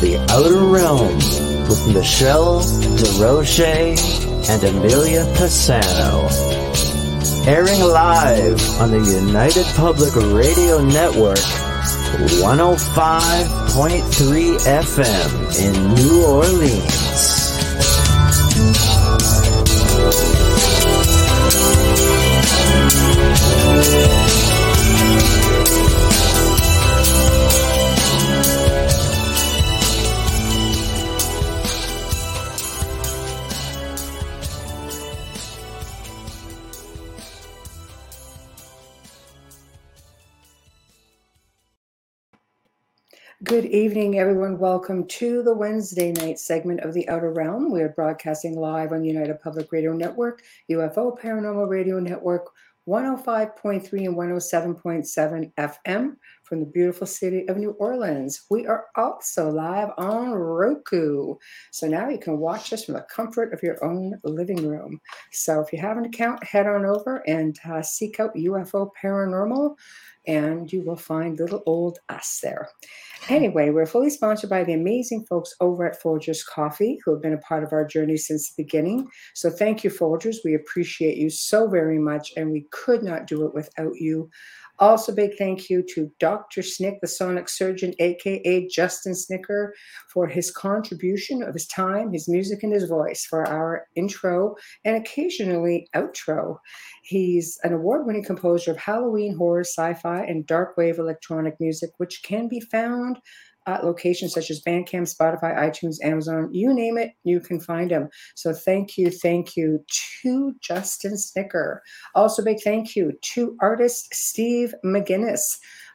The Outer Realm with Michelle DeRoche and Amelia Pisano. Airing live on the United Public Radio Network, 105.3 FM in New Orleans. Good evening, everyone. Welcome to the Wednesday night segment of The Outer Realm. We are broadcasting live on United Public Radio Network, UFO Paranormal Radio Network, 105.3 and 107.7 FM from the beautiful city of New Orleans. We are also live on Roku. So now you can watch us from the comfort of your own living room. So if you have an account, head on over and uh, seek out UFO Paranormal and you will find little old us there. Anyway, we're fully sponsored by the amazing folks over at Folgers Coffee who have been a part of our journey since the beginning. So thank you, Folgers. We appreciate you so very much, and we could not do it without you. Also, big thank you to Dr. Snick, the sonic surgeon, aka Justin Snicker, for his contribution of his time, his music, and his voice for our intro and occasionally outro. He's an award winning composer of Halloween horror, sci fi, and dark wave electronic music, which can be found at locations such as Bandcamp, Spotify, iTunes, Amazon, you name it, you can find them. So thank you, thank you to Justin Snicker. Also, big thank you to artist Steve McGinnis.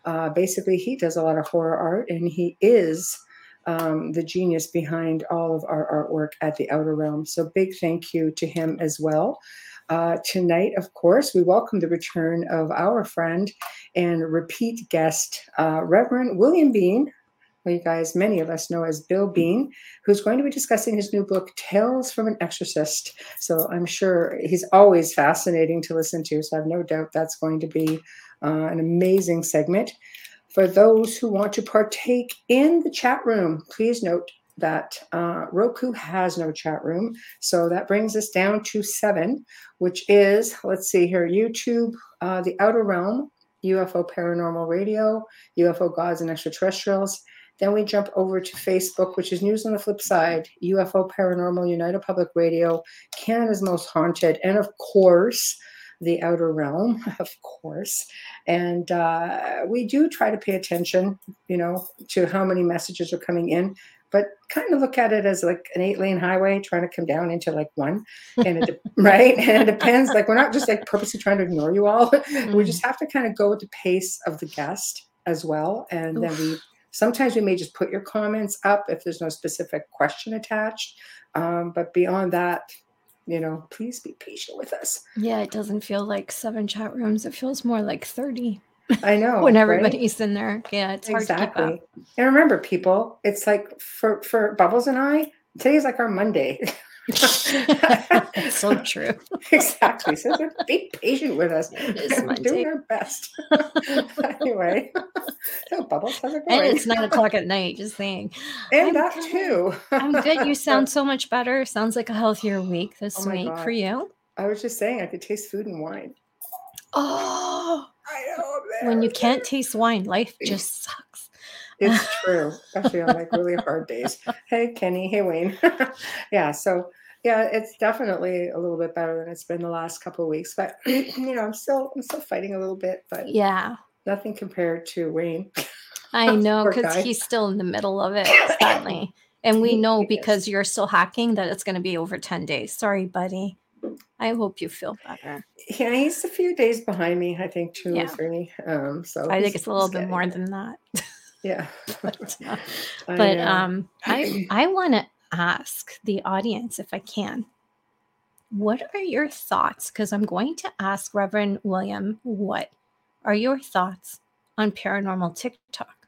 Uh, basically, he does a lot of horror art and he is. Um, the genius behind all of our artwork at the Outer Realm. So, big thank you to him as well. Uh, tonight, of course, we welcome the return of our friend and repeat guest, uh, Reverend William Bean, you guys, many of us know as Bill Bean, who's going to be discussing his new book, Tales from an Exorcist. So I'm sure he's always fascinating to listen to. So I have no doubt that's going to be uh, an amazing segment. For those who want to partake in the chat room, please note that uh, Roku has no chat room. So that brings us down to seven, which is, let's see here, YouTube, uh, The Outer Realm, UFO Paranormal Radio, UFO Gods and Extraterrestrials, then we jump over to Facebook, which is News on the Flip Side, UFO Paranormal, United Public Radio, Canada's Most Haunted, and of course, The Outer Realm, of course. And uh, we do try to pay attention, you know, to how many messages are coming in, but kind of look at it as like an eight lane highway trying to come down into like one. And it, right. And it depends. Like, we're not just like purposely trying to ignore you all. Mm-hmm. We just have to kind of go with the pace of the guest as well. And Oof. then we Sometimes we may just put your comments up if there's no specific question attached. Um, but beyond that, you know, please be patient with us. Yeah, it doesn't feel like seven chat rooms. It feels more like 30. I know. when everybody's right? in there. Yeah, it's exactly. hard to keep up. And remember, people, it's like for for Bubbles and I, today's like our Monday. so true. exactly. So be patient with us. We're doing our best. anyway, so Bubbles, it going? And it's nine o'clock at night. Just saying. And I'm that good. too. I'm good. You sound so much better. Sounds like a healthier week this oh week God. for you. I was just saying, I could taste food and wine. Oh, I know. Man. When you can't taste wine, life just sucks. It's true, especially on like really hard days. Hey, Kenny. Hey, Wayne. yeah. So, yeah, it's definitely a little bit better than it's been the last couple of weeks. But you know, I'm still I'm still fighting a little bit. But yeah, nothing compared to Wayne. I know because he's still in the middle of it, sadly. And we know because you're still hacking that it's going to be over 10 days. Sorry, buddy. I hope you feel better. Yeah, he's a few days behind me. I think two yeah. or three. Um, so I think it's a little bit more than that. Yeah. but, uh, but um, I I want to ask the audience if I can. What are your thoughts? Because I'm going to ask Reverend William, what are your thoughts on paranormal TikTok?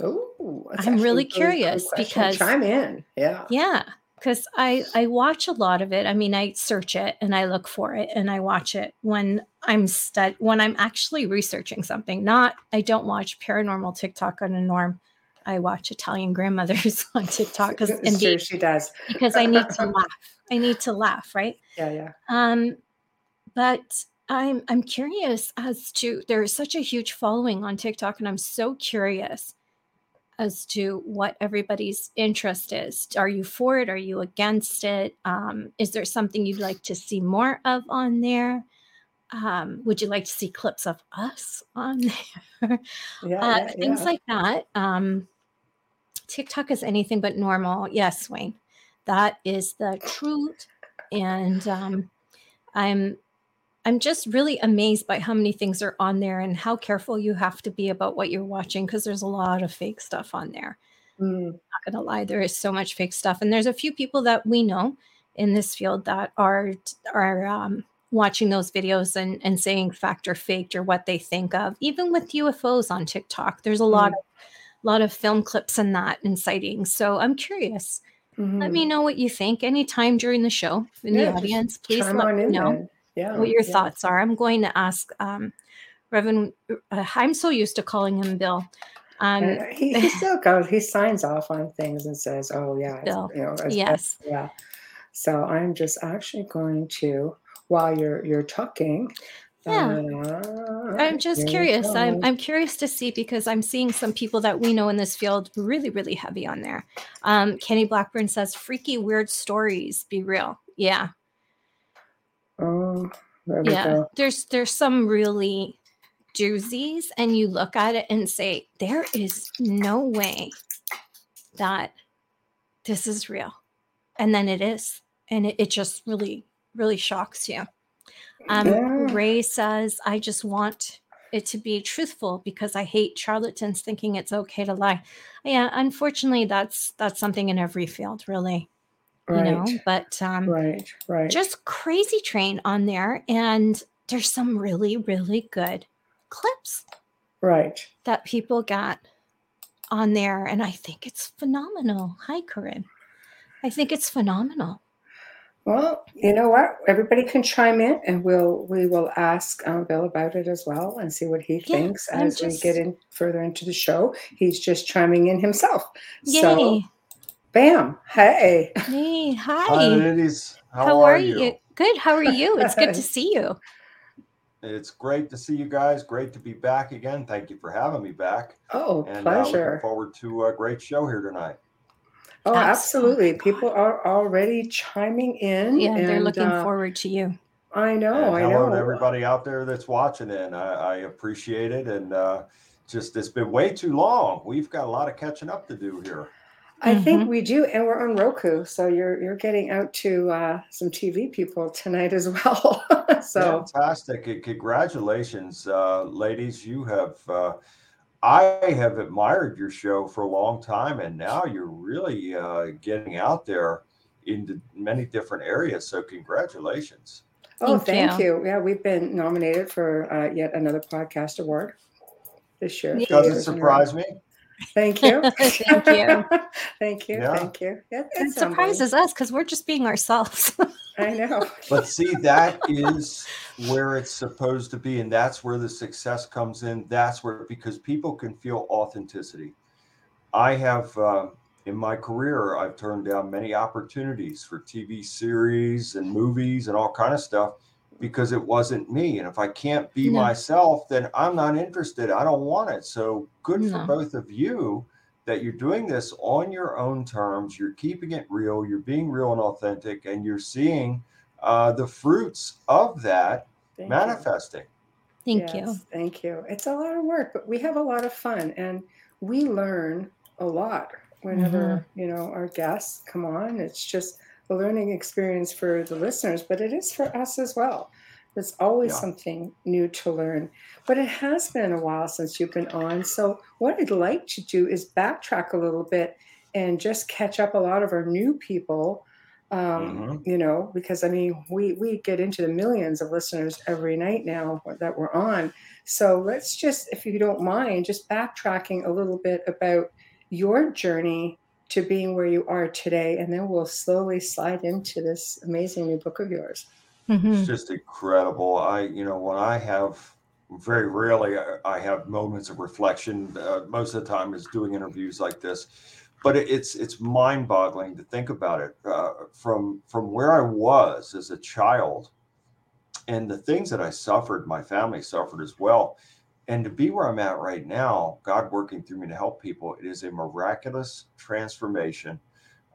Oh, I'm really curious because chime in. Yeah. Yeah because I I watch a lot of it. I mean, I search it and I look for it and I watch it when I'm stud when I'm actually researching something. Not I don't watch paranormal TikTok on a norm. I watch Italian grandmothers on TikTok because sure she does because I need to laugh. I need to laugh, right? Yeah, yeah. Um, but I'm I'm curious as to there is such a huge following on TikTok, and I'm so curious as to what everybody's interest is. Are you for it? Are you against it? Um, is there something you'd like to see more of on there? Um, would you like to see clips of us on there? Yeah, uh, yeah things yeah. like that. Um, TikTok is anything but normal. Yes, Wayne, that is the truth. And um, I'm I'm just really amazed by how many things are on there and how careful you have to be about what you're watching because there's a lot of fake stuff on there. Mm. Not gonna lie, there is so much fake stuff, and there's a few people that we know in this field that are are um, watching those videos and and saying fact or faked or what they think of. Even with UFOs on TikTok, there's a mm. lot of lot of film clips and that and sightings. So I'm curious. Mm-hmm. Let me mm-hmm. know what you think anytime during the show in yeah, the audience. Please let me know. Yeah what your yeah. thoughts are i'm going to ask um reverend uh, i'm so used to calling him bill um uh, he, he, still goes he signs off on things and says oh yeah bill. you know yes yeah so i'm just actually going to while you're you're talking yeah. Uh, I'm just curious. I'm I'm curious to see because I'm seeing some people that we know in this field really, really heavy on there. Um, Kenny Blackburn says freaky weird stories, be real. Yeah. Oh, yeah. Go. There's there's some really doozies, and you look at it and say, there is no way that this is real. And then it is. And it, it just really, really shocks you. Um, yeah. Ray says, I just want it to be truthful because I hate charlatans thinking it's okay to lie. Yeah, unfortunately, that's that's something in every field, really right. you know but um right right. just crazy train on there and there's some really really good clips right. that people got on there and i think it's phenomenal. Hi corinne. I think it's phenomenal. Well you know what? Everybody can chime in and we'll we will ask um, bill about it as well and see what he yeah, thinks as just... we get in further into the show. He's just chiming in himself. Yay. so Bam. Hey. Hey. Hi. Hi, ladies. How, How are, are you? you? Good. How are you? It's good to see you. It's great to see you guys. Great to be back again. Thank you for having me back. Oh, and, pleasure. Uh, looking forward to a great show here tonight. Oh, absolutely. People are already chiming in. Yeah, and, they're looking uh, forward to you. I know. And I hello know. to everybody out there that's watching in. I, I appreciate it. And uh, just it's been way too long. We've got a lot of catching up to do here. I think mm-hmm. we do, and we're on Roku, so you're you're getting out to uh, some TV people tonight as well. so fantastic! Congratulations, uh, ladies! You have uh, I have admired your show for a long time, and now you're really uh, getting out there into many different areas. So congratulations! Oh, thank, thank you. you. Yeah, we've been nominated for uh, yet another podcast award this year. Doesn't surprise me. Thank you. thank you. thank you. Yeah. Thank you. Yeah, it surprises us because we're just being ourselves. I know. But see, that is where it's supposed to be. And that's where the success comes in. That's where, because people can feel authenticity. I have, uh, in my career, I've turned down many opportunities for TV series and movies and all kind of stuff because it wasn't me. And if I can't be no. myself, then I'm not interested. I don't want it. So good no. for both of you that you're doing this on your own terms. You're keeping it real. You're being real and authentic, and you're seeing uh, the fruits of that thank manifesting. You. Thank yes, you. Thank you. It's a lot of work, but we have a lot of fun, and we learn a lot whenever mm-hmm. you know our guests come on. It's just a learning experience for the listeners, but it is for us as well. There's always yeah. something new to learn. But it has been a while since you've been on. So, what I'd like to do is backtrack a little bit and just catch up a lot of our new people. Um, mm-hmm. You know, because I mean, we we get into the millions of listeners every night now that we're on. So let's just, if you don't mind, just backtracking a little bit about your journey to being where you are today. And then we'll slowly slide into this amazing new book of yours. Mm-hmm. It's just incredible. I, you know, when I have very rarely I, I have moments of reflection. Uh, most of the time is doing interviews like this, but it, it's it's mind-boggling to think about it uh, from from where I was as a child, and the things that I suffered, my family suffered as well, and to be where I'm at right now, God working through me to help people, it is a miraculous transformation.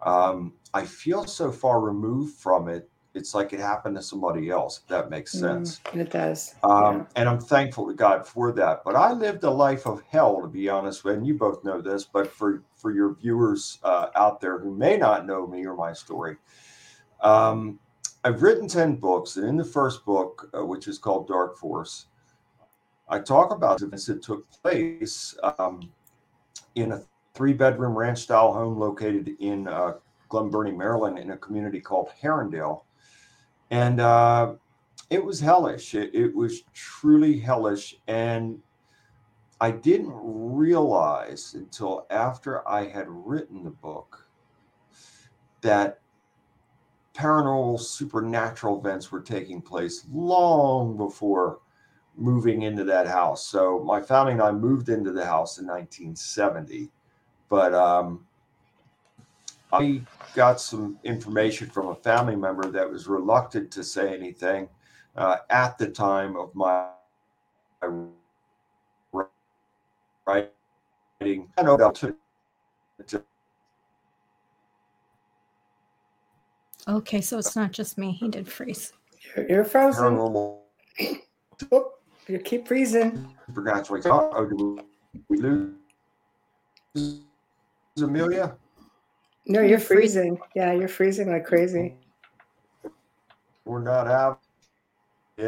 Um, I feel so far removed from it it's like it happened to somebody else. If that makes mm, sense. Mm, it does. Um, yeah. And I'm thankful to God for that. But I lived a life of hell, to be honest. And you both know this. But for for your viewers uh, out there who may not know me or my story, um, I've written ten books, and in the first book, uh, which is called Dark Force, I talk about events that took place um, in a three bedroom ranch style home located in uh, Glen Burnie, Maryland, in a community called Harundale and uh, it was hellish. It, it, was truly hellish, and I didn't realize until after I had written the book that paranormal supernatural events were taking place long before moving into that house. So my family and I moved into the house in 1970, but um, I got some information from a family member that was reluctant to say anything uh, at the time of my writing. I know to, to Okay, so it's not just me. He did freeze. You're, you're frozen. Paranormal. oh, you keep freezing. Supernatural. Oh, do we lose Amelia? No, you're freezing. Yeah, you're freezing like crazy. We're not out. Yeah.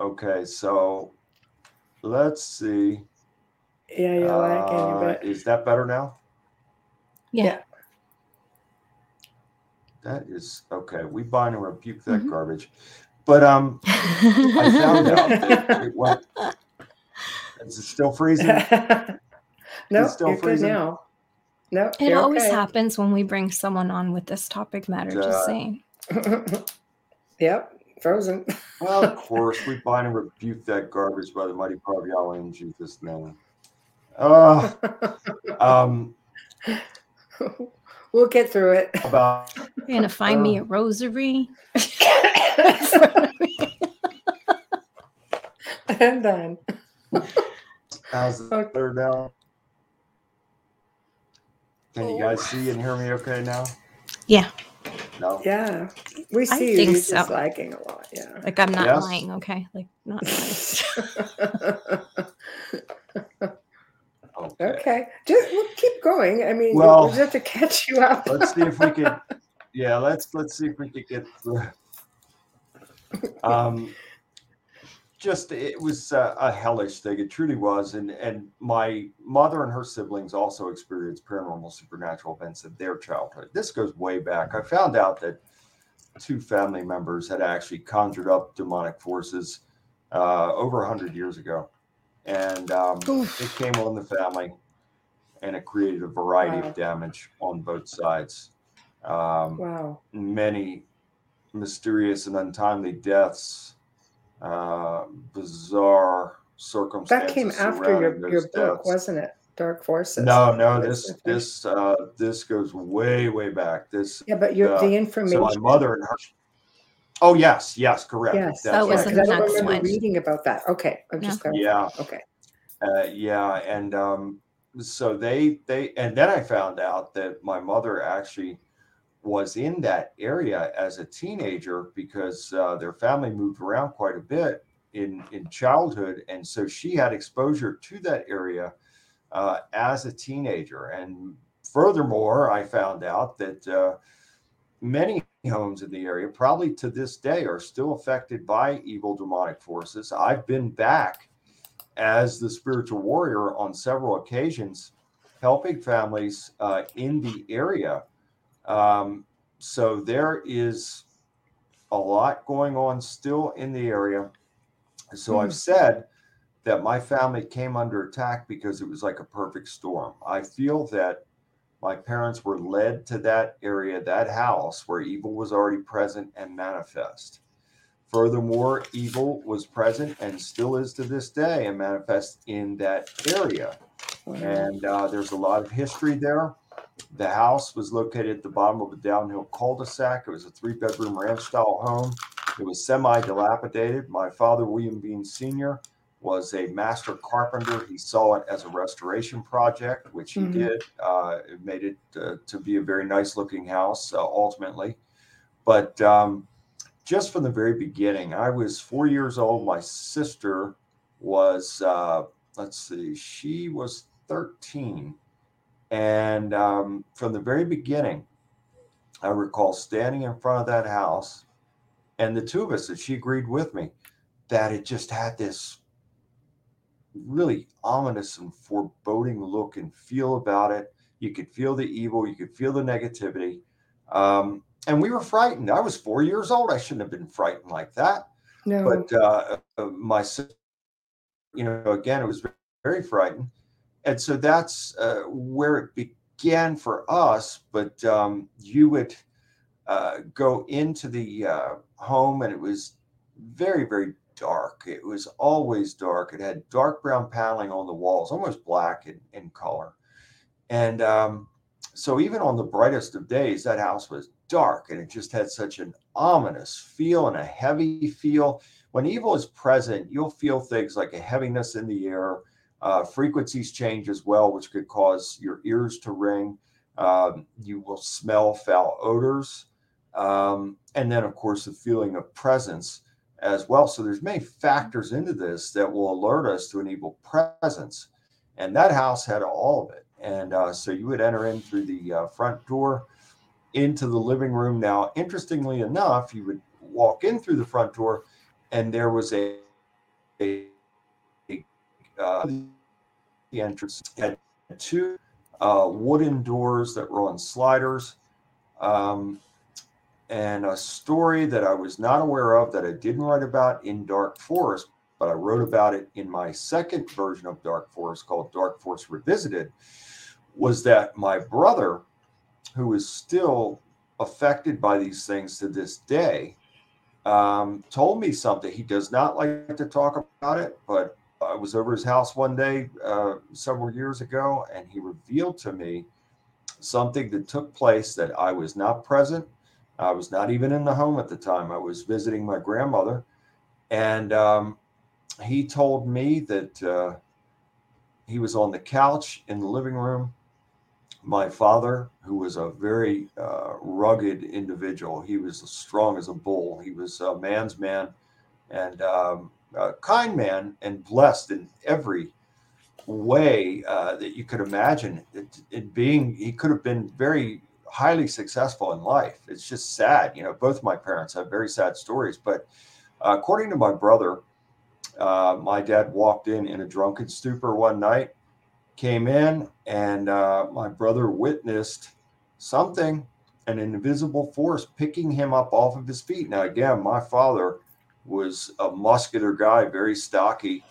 Okay, so let's see. Yeah, you're uh, lagging a bit. Is that better now? Yeah. That is okay. We bind and rebuke that mm-hmm. garbage. But um I found out that it went. Is it still freezing? no, still you're freezing? good now. No, it always okay. happens when we bring someone on with this topic matter. Uh, just saying. yep, frozen. well, of course, we bind and rebuke that garbage by the mighty power of Yahweh in Jesus' name. Uh, um, we'll get through it. About, You're gonna find uh, me a rosary. and done. How's it okay. now? Can you guys see and hear me okay now? Yeah. No. Yeah, we see I think you. so. just lagging a lot. Yeah. Like I'm not yes. lying. Okay. Like not okay. okay. Just we'll keep going. I mean, well, we have to catch you up. let's see if we can. Yeah. Let's let's see if we can get through. Um, just it was a, a, hellish thing. It truly was, and and my mother and her siblings also experienced paranormal supernatural events in their childhood. This goes way back. I found out that two family members had actually conjured up demonic forces uh, over hundred years ago, and um, it came on the family, and it created a variety wow. of damage on both sides. Um, wow! Many mysterious and untimely deaths uh, bizarre circumstances. That came after your, your book, wasn't it? Dark Forces. No, no, this this uh, this goes way way back. This yeah, but your uh, the information. So my mother and her. Oh yes, yes, correct. Yes, That's that was right. the next one. Reading about that. Okay, I'm just going. yeah. Okay. Uh, yeah, and um, so they they and then I found out that my mother actually was in that area as a teenager because uh, their family moved around quite a bit in in childhood, and so she had exposure to that area uh, as a teenager. And furthermore, I found out that uh, many homes in the area, probably to this day, are still affected by evil demonic forces. I've been back as the spiritual warrior on several occasions, helping families uh, in the area um, so there is a lot going on still in the area. So mm-hmm. I've said that my family came under attack because it was like a perfect storm. I feel that my parents were led to that area, that house where evil was already present and manifest. Furthermore, evil was present and still is to this day and manifest in that area. And uh, there's a lot of history there. The house was located at the bottom of a downhill cul de sac. It was a three bedroom ranch style home. It was semi dilapidated. My father, William Bean Sr., was a master carpenter. He saw it as a restoration project, which he mm-hmm. did. Uh, it made it uh, to be a very nice looking house uh, ultimately. But um, just from the very beginning, I was four years old. My sister was, uh, let's see, she was 13. And um, from the very beginning, I recall standing in front of that house, and the two of us, that she agreed with me, that it just had this really ominous and foreboding look and feel about it. You could feel the evil, you could feel the negativity. Um, and we were frightened. I was four years old. I shouldn't have been frightened like that. No. But uh, uh my sister, you know, again, it was very frightened. And so that's uh, where it began for us. But um, you would uh, go into the uh, home and it was very, very dark. It was always dark. It had dark brown paneling on the walls, almost black in, in color. And um, so, even on the brightest of days, that house was dark and it just had such an ominous feel and a heavy feel. When evil is present, you'll feel things like a heaviness in the air. Uh, frequencies change as well, which could cause your ears to ring. Um, you will smell foul odors. Um, and then, of course, the feeling of presence as well. So there's many factors into this that will alert us to an evil presence. And that house had all of it. And uh, so you would enter in through the uh, front door into the living room. Now, interestingly enough, you would walk in through the front door, and there was a, a, uh, the entrance had two uh, wooden doors that were on sliders. Um, and a story that I was not aware of that I didn't write about in Dark Force, but I wrote about it in my second version of Dark Force called Dark Force Revisited, was that my brother, who is still affected by these things to this day, um, told me something. He does not like to talk about it, but I was over his house one day uh, several years ago, and he revealed to me something that took place that I was not present I was not even in the home at the time. I was visiting my grandmother, and um, he told me that uh, he was on the couch in the living room. My father, who was a very uh, rugged individual, he was as strong as a bull. He was a man's man and um, a kind man and blessed in every way uh, that you could imagine. It, it being, he could have been very highly successful in life. It's just sad. You know, both my parents have very sad stories. But uh, according to my brother, uh, my dad walked in in a drunken stupor one night, came in, and uh, my brother witnessed something, an invisible force picking him up off of his feet. Now, again, my father was a muscular guy, very stocky,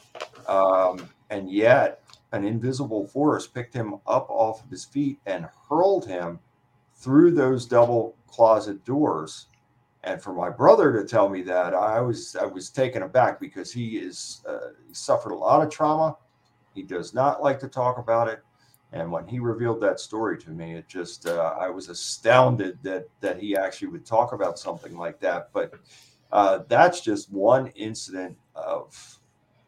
um, and yet an invisible force picked him up off of his feet and hurled him through those double closet doors. And for my brother to tell me that, I was I was taken aback because he is uh, he suffered a lot of trauma. He does not like to talk about it. And when he revealed that story to me, it just uh, I was astounded that that he actually would talk about something like that. But uh, that's just one incident of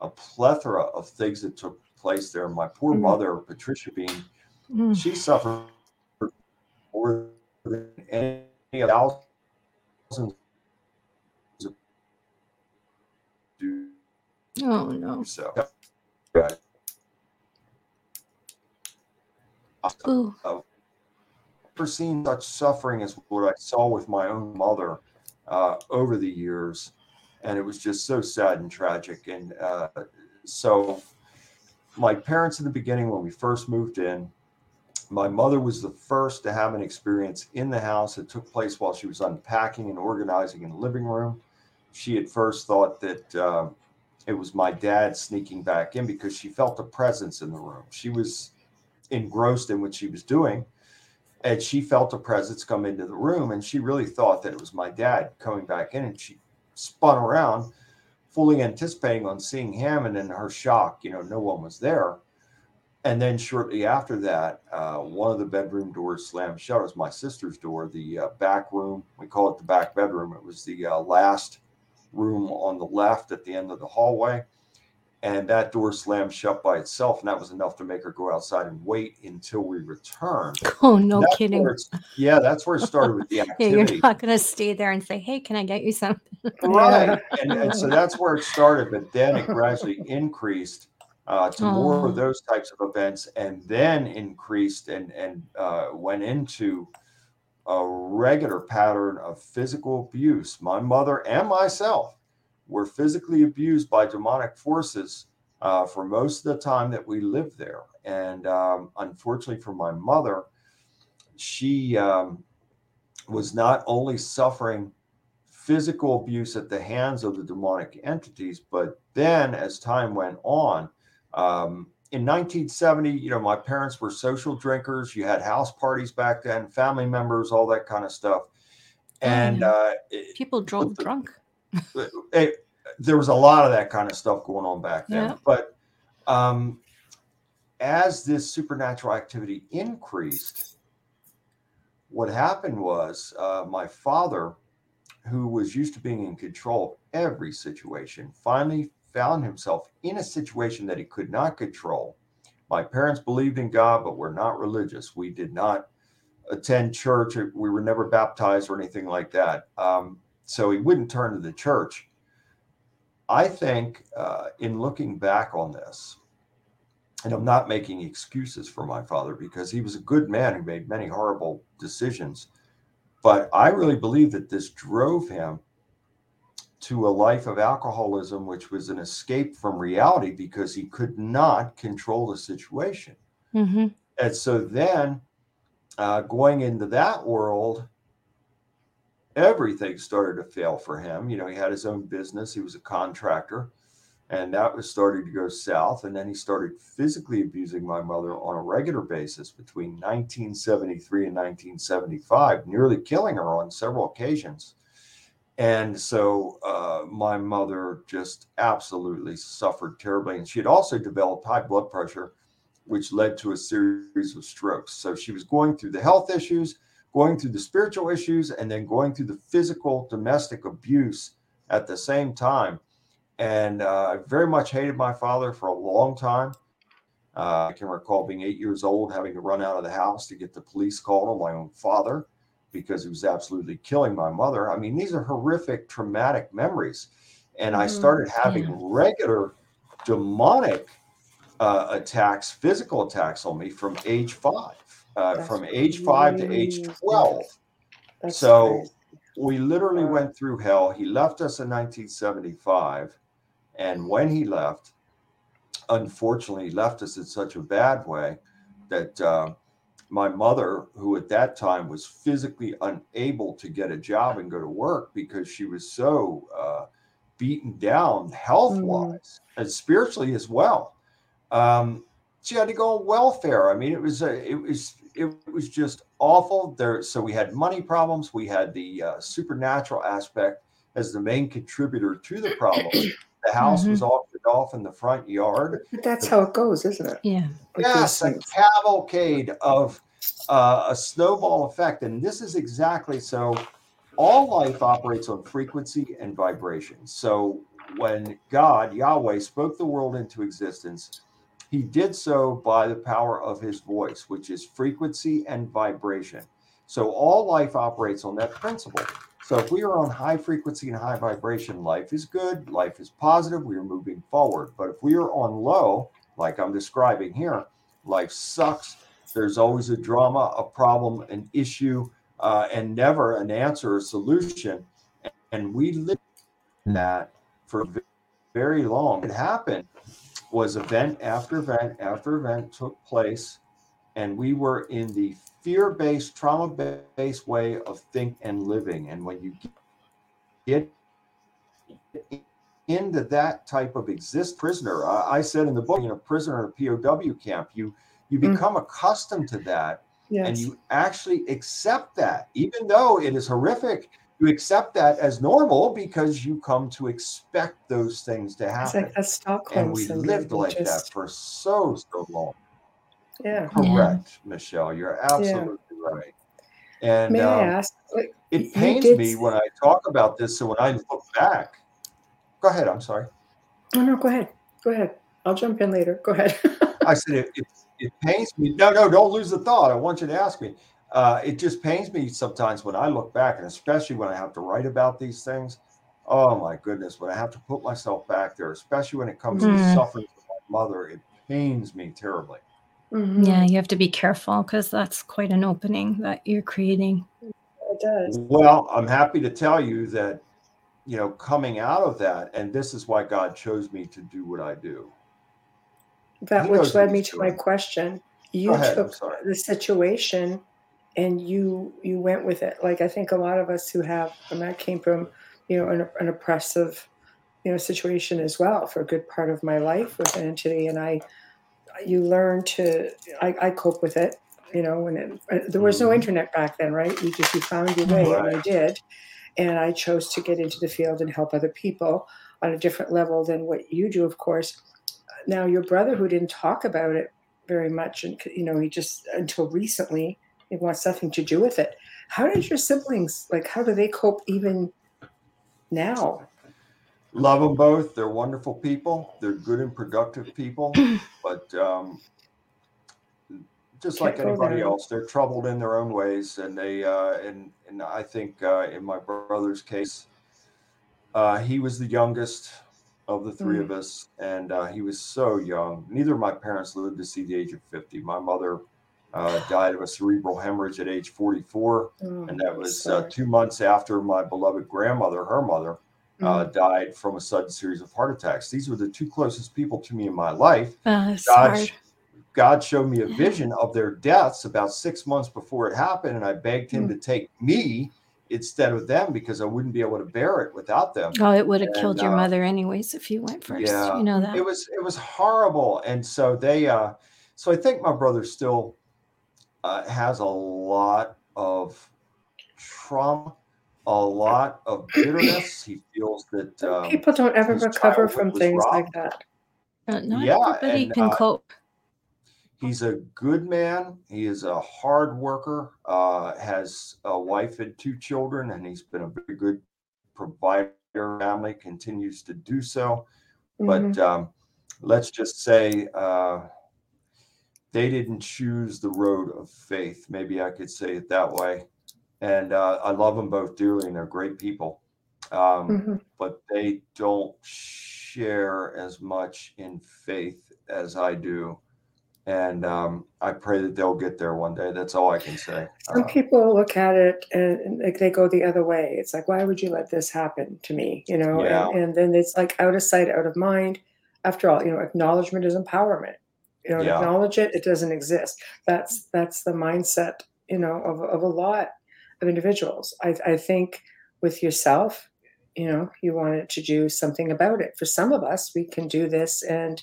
a plethora of things that took place there. My poor mm-hmm. mother, Patricia Bean, mm-hmm. she suffered more than any of thousands Oh no. So, Ooh. I've never seen such suffering as what I saw with my own mother uh, over the years, and it was just so sad and tragic. And uh, so, my parents in the beginning, when we first moved in, my mother was the first to have an experience in the house. It took place while she was unpacking and organizing in the living room. She had first thought that uh, it was my dad sneaking back in because she felt a presence in the room. She was engrossed in what she was doing, and she felt a presence come into the room, and she really thought that it was my dad coming back in. And she spun around, fully anticipating on seeing him, and in her shock, you know, no one was there. And then shortly after that, uh, one of the bedroom doors slammed shut. It was my sister's door, the uh, back room. We call it the back bedroom. It was the uh, last room on the left at the end of the hallway and that door slammed shut by itself and that was enough to make her go outside and wait until we returned. Oh no kidding. yeah that's where it started with the activity yeah, you're not going to stay there and say hey can i get you something? Right and, and, so that's where it started but then it gradually increased uh, to oh. more of those types of events and then increased and and uh, went into a regular pattern of physical abuse my mother and myself were physically abused by demonic forces uh, for most of the time that we lived there. And um, unfortunately for my mother, she um, was not only suffering physical abuse at the hands of the demonic entities, but then as time went on, um, in 1970, you know, my parents were social drinkers. You had house parties back then, family members, all that kind of stuff. And uh, people drove the, drunk it, there was a lot of that kind of stuff going on back then. Yeah. But um, as this supernatural activity increased, what happened was uh, my father, who was used to being in control of every situation, finally found himself in a situation that he could not control. My parents believed in God, but were not religious. We did not attend church. We were never baptized or anything like that. Um, so he wouldn't turn to the church. I think uh, in looking back on this, and I'm not making excuses for my father because he was a good man who made many horrible decisions. But I really believe that this drove him to a life of alcoholism, which was an escape from reality because he could not control the situation. Mm-hmm. And so then uh, going into that world, everything started to fail for him. You know, he had his own business, he was a contractor, and that was starting to go south. And then he started physically abusing my mother on a regular basis between 1973 and 1975, nearly killing her on several occasions. And so uh, my mother just absolutely suffered terribly. And she had also developed high blood pressure, which led to a series of strokes. So she was going through the health issues going through the spiritual issues and then going through the physical domestic abuse at the same time. And uh, I very much hated my father for a long time. Uh, I can recall being eight years old, having to run out of the house to get the police called on my own father because he was absolutely killing my mother. I mean, these are horrific, traumatic memories. And I mm-hmm. started having yeah. regular demonic uh, attacks, physical attacks on me from age five uh, from age five to age 12. That's so crazy. we literally wow. went through hell. He left us in 1975. And when he left, unfortunately, he left us in such a bad way that uh, my mother, who at that time was physically unable to get a job and go to work because she was so uh, beaten down health wise mm. and spiritually as well. Um, she had to go on welfare. I mean, it was a, it was it was just awful. There, so we had money problems. We had the uh, supernatural aspect as the main contributor to the problem. The house mm-hmm. was auctioned off in the front yard. But that's how it goes, isn't it? Yeah. Yes, a cavalcade of uh, a snowball effect, and this is exactly so. All life operates on frequency and vibration. So when God, Yahweh, spoke the world into existence, he did so by the power of his voice, which is frequency and vibration. So all life operates on that principle. So if we are on high frequency and high vibration, life is good, life is positive, we are moving forward. But if we are on low, like I'm describing here, life sucks. There's always a drama, a problem, an issue, uh, and never an answer or solution. And we live that for very long. It happened was event after event after event took place, and we were in the fear based, trauma based way of think and living. And when you get into that type of exist prisoner, I, I said in the book, you know, prisoner in a POW camp, you you mm. become mm. accustomed to that. Yes. And you actually accept that, even though it is horrific you accept that as normal because you come to expect those things to happen. It's like a Stockholm and we syndrome, lived like that for so so long. Yeah. Correct, Michelle. You're absolutely right. And May I um, ask? like, it pains did me when I talk about this. So when I look back, go ahead. I'm sorry. Oh no, go ahead. Go ahead. I'll jump in later. Go ahead. I said it, it, it pains me. No, no, don't lose the thought. I want you to ask me. Uh, it just pains me sometimes when I look back, and especially when I have to write about these things. Oh my goodness, when I have to put myself back there, especially when it comes to Mhm. suffering from my mother, it pains me terribly. Mhm. Yeah, you have to be careful because that's quite an opening that you're creating. it does. Well, I'm happy to tell you that, you know, coming out of that, and this is why God chose me to do what I do. That He which led me he's to my question. You ahead. Took the situation and you you went with it. Like I think a lot of us who have, and that came from, you know, an, an oppressive, you know, situation as well for a good part of my life with an entity, and I, you learn to, I, I cope with it. You know, when it, uh, there was no Mhm. internet back then, right? You just you found your way, and I did, and I chose to get into the field and help other people on a different level than what you do, of course. Now, your brother, who didn't talk about it very much, and you know, he just until recently, he wants nothing to do with it. How did your siblings like? How do they cope even now? Love them both. They're wonderful people. They're good and productive people. but um, just like Can't go anybody else, they're troubled in their own ways. And they uh, and and I think uh, in my brother's case, uh, he was the youngest of the three of us, and uh, he was so young. Neither of my parents lived to see the age of fifty. My mother uh, died of a cerebral hemorrhage at age forty-four, Oh, and that was uh, two months after my beloved grandmother, her mother, uh, Mhm. died from a sudden series of heart attacks. These were the two closest people to me in my life. Uh, God, hard. God showed me a vision of their deaths about six months before it happened, and I begged Him Mm. to take me instead of them because I wouldn't be able to bear it without them. Oh, it would have And, killed your uh, mother anyways if you went first. yeah, you know that. It was it was horrible, and so they. uh So I think my brother still uh, has a lot of trauma, a lot of bitterness. He feels that um, People don't ever recover from was things like that. Uh, not yeah, everybody and, can uh, cope. He's a good man. He is a hard worker. Uh, has a wife and two children, and he's been a very good provider. Family continues to do so, Mhm. but um, let's just say uh, they didn't choose the road of faith. Maybe I could say it that way. And uh, I love them both dearly, and they're great people. Um, Mhm. but they don't share as much in faith as I do. And um, I pray that they'll get there one day. That's all I can say. Some Uh, people look at it and, and like they go the other way. It's like, why would you let this happen to me? You know, Yeah. and, and then it's like out of sight, out of mind. After all, you know, acknowledgement is empowerment. You don't Yeah. acknowledge it, it doesn't exist. That's that's the mindset, you know, of, of a lot of individuals. I, I think with yourself, you know, you wanted to do something about it. For some of us, we can do this and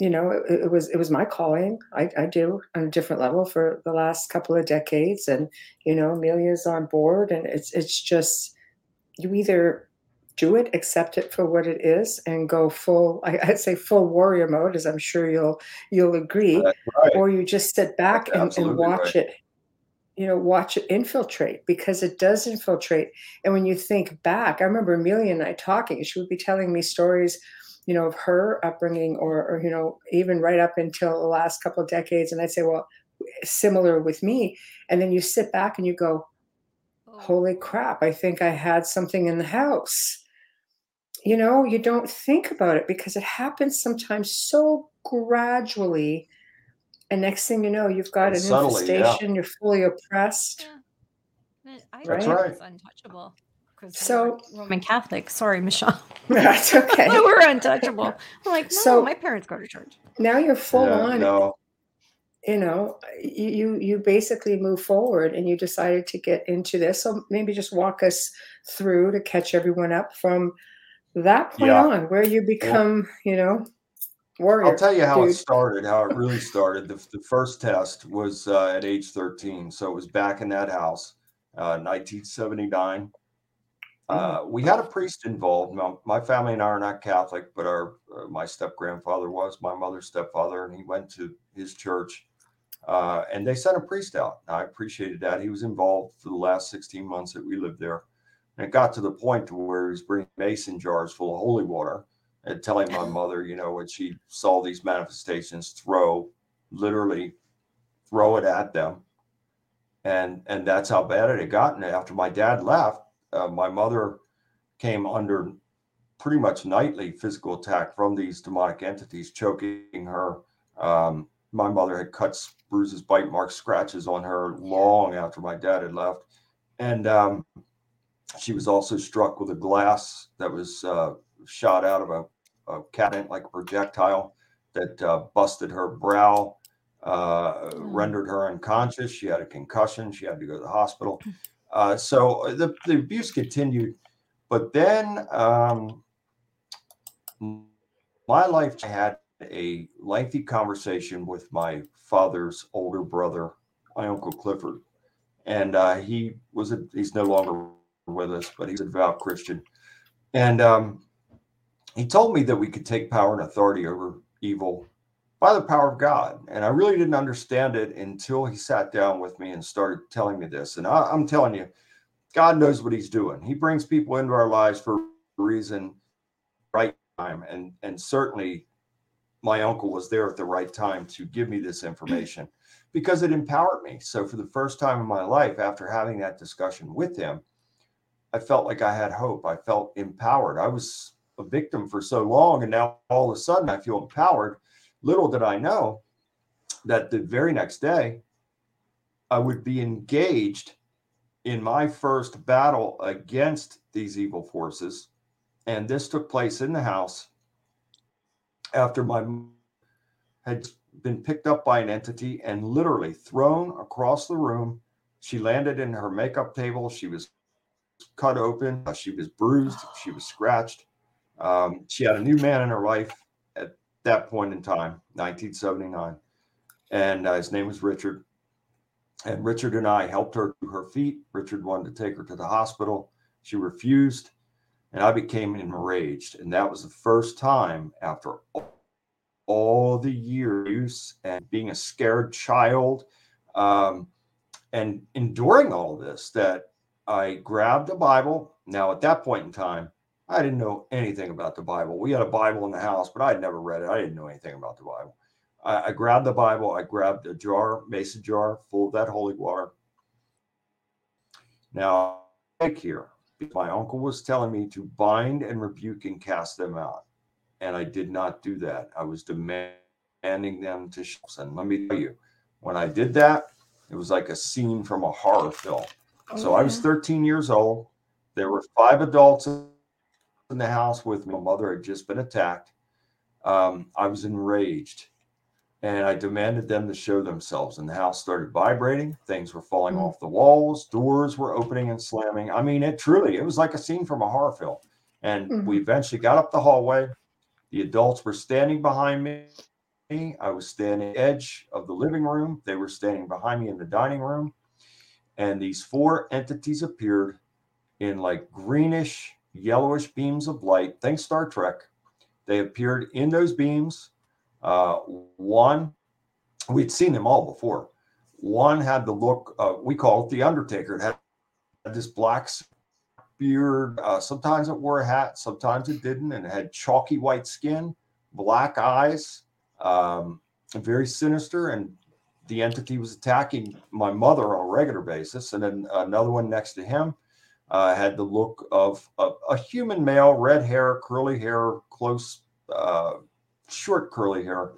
you know it, it was it was my calling I, I do on a different level for the last couple of decades and you know amelia's on board and it's it's just you either do it accept it for what it is and go full I, i'd say full warrior mode as i'm sure you'll you'll agree. Right. or you just sit back and, and watch right. it you know watch it infiltrate because it does infiltrate. And when you think back i remember amelia and i talking she would be telling me stories you know of her upbringing or, or you know even right up until the last couple of decades and i'd say well similar with me. And then you sit back and you go oh. holy crap i think i had something in the house you know you don't think about it because it happens sometimes so gradually and next thing you know you've got And an subtly, yeah. infestation you're fully oppressed Yeah. I That's thought right. it was untouchable. 'cause So- Roman Catholic. Sorry, Michelle. that's okay we're untouchable. I'm like, no, So- my parents go to church. now you're full Yeah, on no, you know you you- you basically move forward and you decided to get into this so maybe just walk us through to catch everyone up from that point Yeah. on where you become you know warrior I'll tell you how it started, how it really started. The, the first test was uh, at age 13. So it was back in that house, uh, 1979. uh, we had a priest involved. My, my, family and I are not Catholic, but our uh, my step grandfather was my mother's stepfather, and he went to his church. Uh, and they sent a priest out. I appreciated that. He was involved for the last 16 months that we lived there. And it got to the point to where he was bringing mason jars full of holy water and telling my mother, you know, when she saw these manifestations, throw, literally throw it at them. And and that's how bad it had gotten. After my dad left, uh, my mother came under pretty much nightly physical attack from these demonic entities, choking her. Um, my mother had cuts, bruises, bite marks, scratches on her long after my dad had left. And um, she was also struck with a glass that was uh, shot out of a, a, cabinet like a projectile that uh, busted her brow, uh, hmm. rendered her unconscious. She had a concussion. She had to go to the hospital. Uh, so uh, the, the abuse continued. But then um, my life had a lengthy conversation with my father's older brother, my uncle Clifford, and uh, he was a, he's no longer with us, but he's a devout Christian, and um, he told me that we could take power and authority over evil by the power of God, and I really didn't understand it until he sat down with me and started telling me this. And I, I'm telling you, God knows what He's doing. He brings people into our lives for a reason, right time, and and certainly my uncle was there at the right time to give me this information because it empowered me. So, for the first time in my life, after having that discussion with him, I felt like I had hope. I felt empowered. I was a victim for so long, and now all of a sudden I feel empowered. Little did I know that the very next day I would be engaged in my first battle against these evil forces. And this took place in the house after my had been picked up by an entity and literally thrown across the room. She landed in her makeup table. She was cut open. She was bruised. She was scratched. Um, she had a new man in her life at that point in time, 1979. And uh, his name was Richard. And Richard and I helped her to her feet. Richard wanted to take her to the hospital. She refused and I became enraged. And that was the first time after all the years and being a scared child um, and enduring all this that I grabbed the Bible. Now, at that point in time, I didn't know anything about the Bible. We had a Bible in the house, but I'd never read it. I didn't know anything about the Bible. I, I grabbed the Bible. I grabbed a jar, mason jar full of that holy water. Now, here, my uncle was telling me to bind and rebuke and cast them out. And I did not do that. I was demanding them to show. And let me tell you, when I did that, it was like a scene from a horror film. Oh, so yeah. I was 13 years old. There were five adults in the house with me. My mother had just been attacked. Um, I was enraged and I demanded them to show themselves. And the house started vibrating. Things were falling mm-hmm. off the walls. Doors were opening and slamming. I mean, it truly, it was like a scene from a horror film. And mm-hmm. we eventually got up the hallway. The adults were standing behind me. I was standing edge of the living room. They were standing behind me in the dining room. And these four entities appeared in like greenish, yellowish beams of light. Think Star Trek. They appeared in those beams uh, one, we'd seen them all before. One had the look, we call it the Undertaker. It had, had this black beard. Uh, sometimes it wore a hat, sometimes it didn't, and it had chalky white skin, black eyes, um, very sinister. And the entity was attacking my mother on a regular basis. And then another one next to him uh, had the look of a, a, human male, red hair, curly hair, close uh, short curly hair,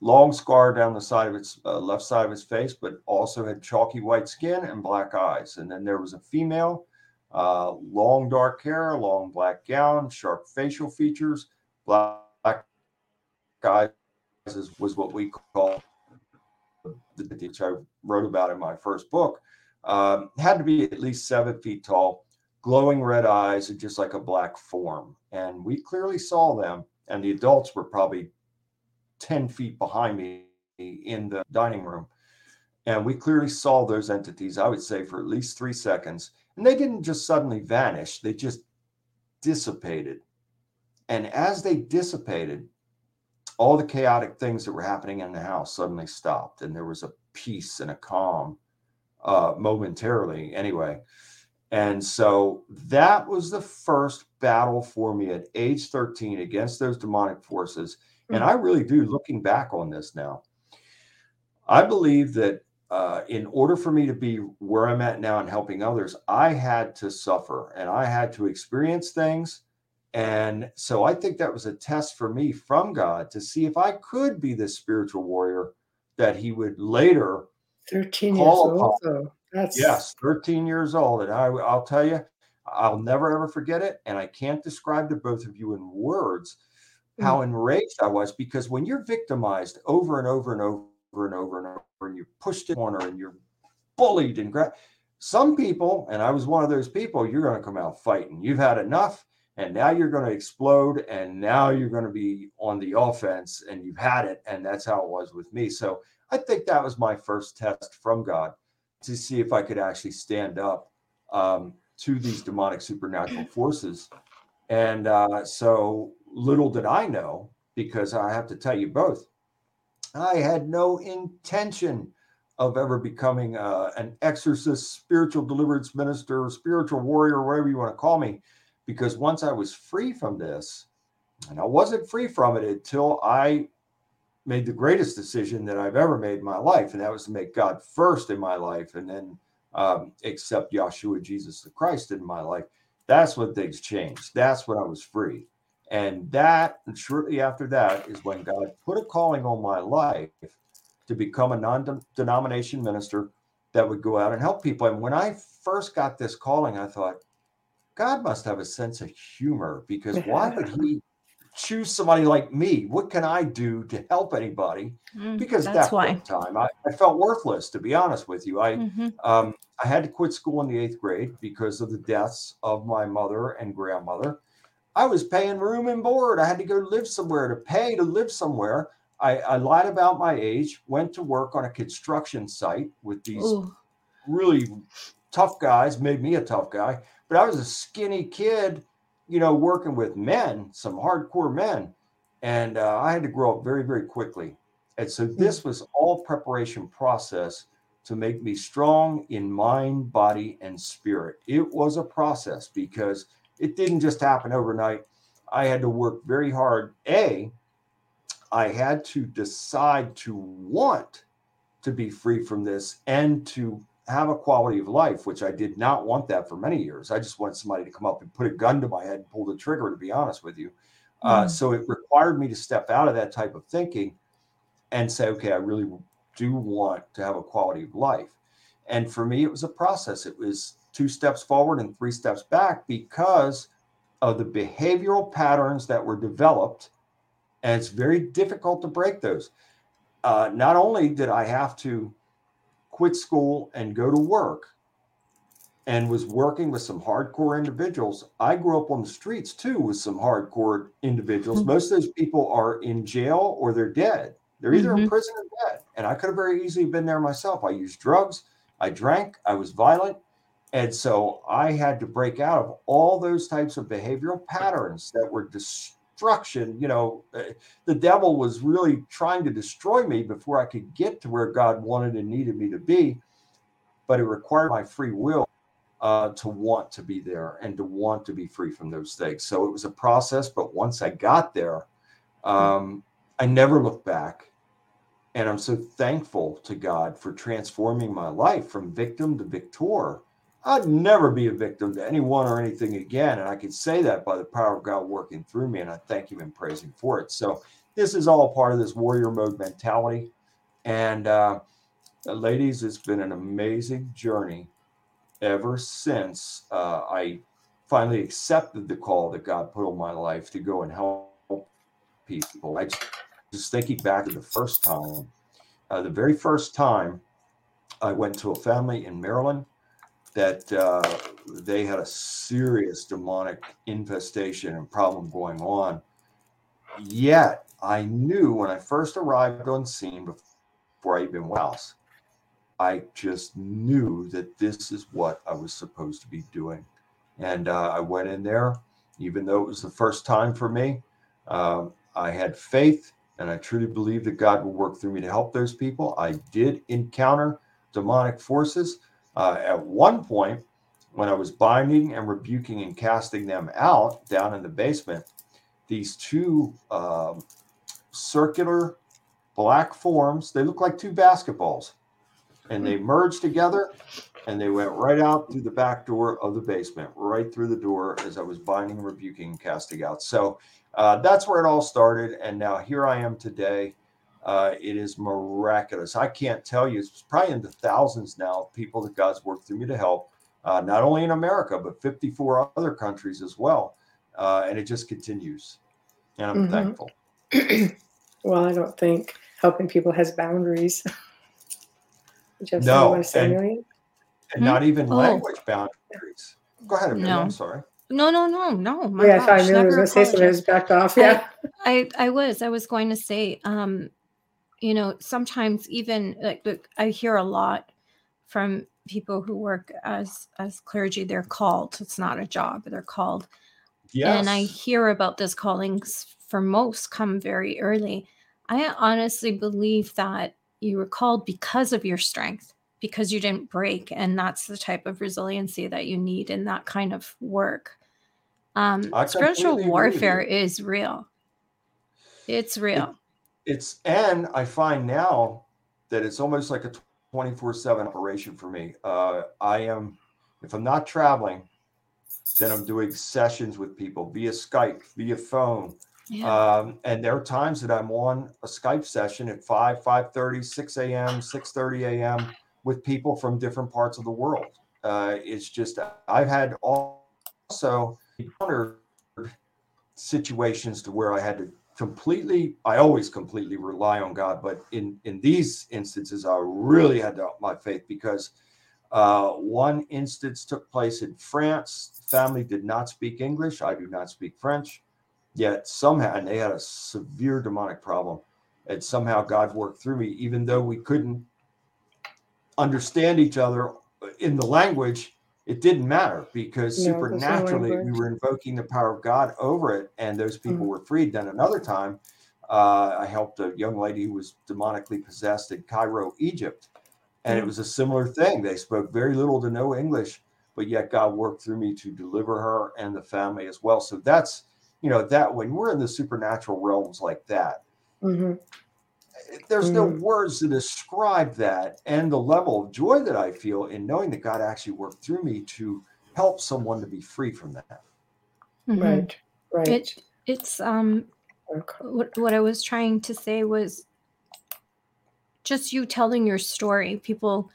long scar down the side of its uh, left side of his face, but also had chalky white skin and black eyes. And then there was a female, uh, long dark hair, long black gown, sharp facial features, black eyes was what we call which I wrote about in my first book. Um, had to be at least seven feet tall, glowing red eyes, and just like a black form. And we clearly saw them and the adults were probably 10 feet behind me in the dining room. And we clearly saw those entities, I would say, for at least three seconds. And they didn't just suddenly vanish, they just dissipated. And as they dissipated, all the chaotic things that were happening in the house suddenly stopped. And there was a peace and a calm uh, momentarily, anyway. And so that was the first battle for me at age 13 against those demonic forces. Mm-hmm. And hmm. I really do, looking back on this now, I believe that uh, in order for me to be where I'm at now and helping others, I had to suffer and I had to experience things. And so I think that was a test for me from God to see if I could be this spiritual warrior that He would later 13 years old. Though. That's yes, 13 years old. And I, I'll tell you, I'll never ever forget it. And I can't describe to both of you in words how mm. enraged I was because when you're victimized over and over and over and over and over, and you're pushed in corner and you're bullied and gra- some people, and I was one of those people, you're going to come out fighting. You've had enough, and now you're going to explode, and now you're going to be on the offense, and you've had it. And that's how it was with me. So I think that was my first test from God to see if I could actually stand up um, to these demonic supernatural forces. And uh, so little did I know, because I have to tell you both, I had no intention of ever becoming uh, an exorcist, spiritual deliverance minister, spiritual warrior, whatever you want to call me. Because once I was free from this, and I wasn't free from it until I made the greatest decision that I've ever made in my life, and that was to make God first in my life, and then um, accept Yahshua Jesus the Christ in my life. That's when things changed. That's when I was free. And that, and shortly after that, is when God put a calling on my life to become a non denomination minister that would go out and help people. And when I first got this calling, I thought, God must have a sense of humor because why would he choose somebody like me? What can I do to help anybody? Mm, because that's that why time I, I, felt worthless, to be honest with you. I mm-hmm. um, I had to quit school in the eighth grade because of the deaths of my mother and grandmother. I was paying room and board. I had to go live somewhere to pay to live somewhere. I, I lied about my age, went to work on a construction site with these Ooh. really tough guys, made me a tough guy. But I was a skinny kid, you know, working with men, some hardcore men. And uh, I had to grow up very, very quickly. And so hmm. this was all preparation process to make me strong in mind, body, and spirit. It was a process because – it didn't just happen overnight. I had to work very hard. A, I had to decide to want to be free from this and to have a quality of life, which I did not want that for many years. I just wanted somebody to come up and put a gun to my head and pull the trigger, to be honest with you. Uh, mm. So it required me to step out of that type of thinking and say, okay, I really do want to have a quality of life. And for me, it was a process. It was two steps forward and three steps back because of the behavioral patterns that were developed. And it's very difficult to break those. Uh, not only did I have to quit school and go to work and was working with some hardcore individuals, I grew up on the streets too with some hardcore individuals. Mm-hmm. Most of those people are in jail or they're dead. They're either mm-hmm. in prison or dead. And I could have very easily been there myself. I used drugs, I drank, I was violent, and so I had to break out of all those types of behavioral patterns that were destruction. You know, uh, the devil was really trying to destroy me before I could get to where God wanted and needed me to be. But it required my free will uh, to want to be there and to want to be free from those things. So it was a process. But once I got there, um, I never looked back. And I'm so thankful to God for transforming my life from victim to victor I'd never be a victim to anyone or anything again. And I can say that by the power of God working through me. And I thank Him and praise Him for it. So, this is all part of this warrior mode mentality. And, uh, ladies, it's been an amazing journey ever since uh, I finally accepted the call that God put on my life to go and help people. I just, just thinking back to the first time, uh, the very first time I went to a family in Maryland that uh, they had a serious demonic infestation and problem going on. Yet I knew when I first arrived on scene before I even went I just knew that this is what I was supposed to be doing. And uh, I went in there, even though it was the first time for me. Um, I had faith and I truly believe that God will work through me to help those people. I did encounter demonic forces. Uh, at one point, when I was binding and rebuking and casting them out down in the basement, these two um, circular black forms, they look like two basketballs, and they merged together and they went right out through the back door of the basement, right through the door as I was binding, rebuking, casting out. So uh, that's where it all started. And now here I am today. Uh, it is miraculous. I can't tell you, it's probably in the thousands now of people that God's worked through me to help, uh, not only in America, but 54 other countries as well. Uh, and it just continues. And I'm mm-hmm. thankful. well, I don't think helping people has boundaries. no, and, and hmm? not even oh. language boundaries. Go ahead, Amelia. No. I'm sorry. No, no, no, no. My yeah, gosh, I thought Amelia was going to say something. was backed off. Yeah, I, I, I, was. I was going to say, um, you know, sometimes even like, like I hear a lot from people who work as as clergy. They're called. It's not a job. They're called. Yes. And I hear about this callings for most come very early. I honestly believe that you were called because of your strength because you didn't break and that's the type of resiliency that you need in that kind of work um spiritual warfare is real it's real it's and i find now that it's almost like a 24-7 operation for me uh i am if i'm not traveling then i'm doing sessions with people via skype via phone yeah. Um, and there are times that I'm on a Skype session at 5, 5 30, 6 a.m., 6 30 a.m with people from different parts of the world. Uh, it's just I've had also encountered situations to where I had to completely I always completely rely on God, but in in these instances I really had to my faith because uh, one instance took place in France. Family did not speak English. I do not speak French. Yet somehow, and they had a severe demonic problem. And somehow God worked through me, even though we couldn't understand each other in the language, it didn't matter because supernaturally we were invoking the power of God over it, and those people mm-hmm. were freed. Then another time, uh, I helped a young lady who was demonically possessed in Cairo, Egypt, and mm-hmm. it was a similar thing. They spoke very little to no English, but yet God worked through me to deliver her and the family as well. So that's you know that when we're in the supernatural realms like that. Mm-hmm there's no mm. words to describe that and the level of joy that I feel in knowing that God actually worked through me to help someone to be free from that. Mm-hmm. Right, right. It, it's um, what, what I was trying to say was just you telling your story. People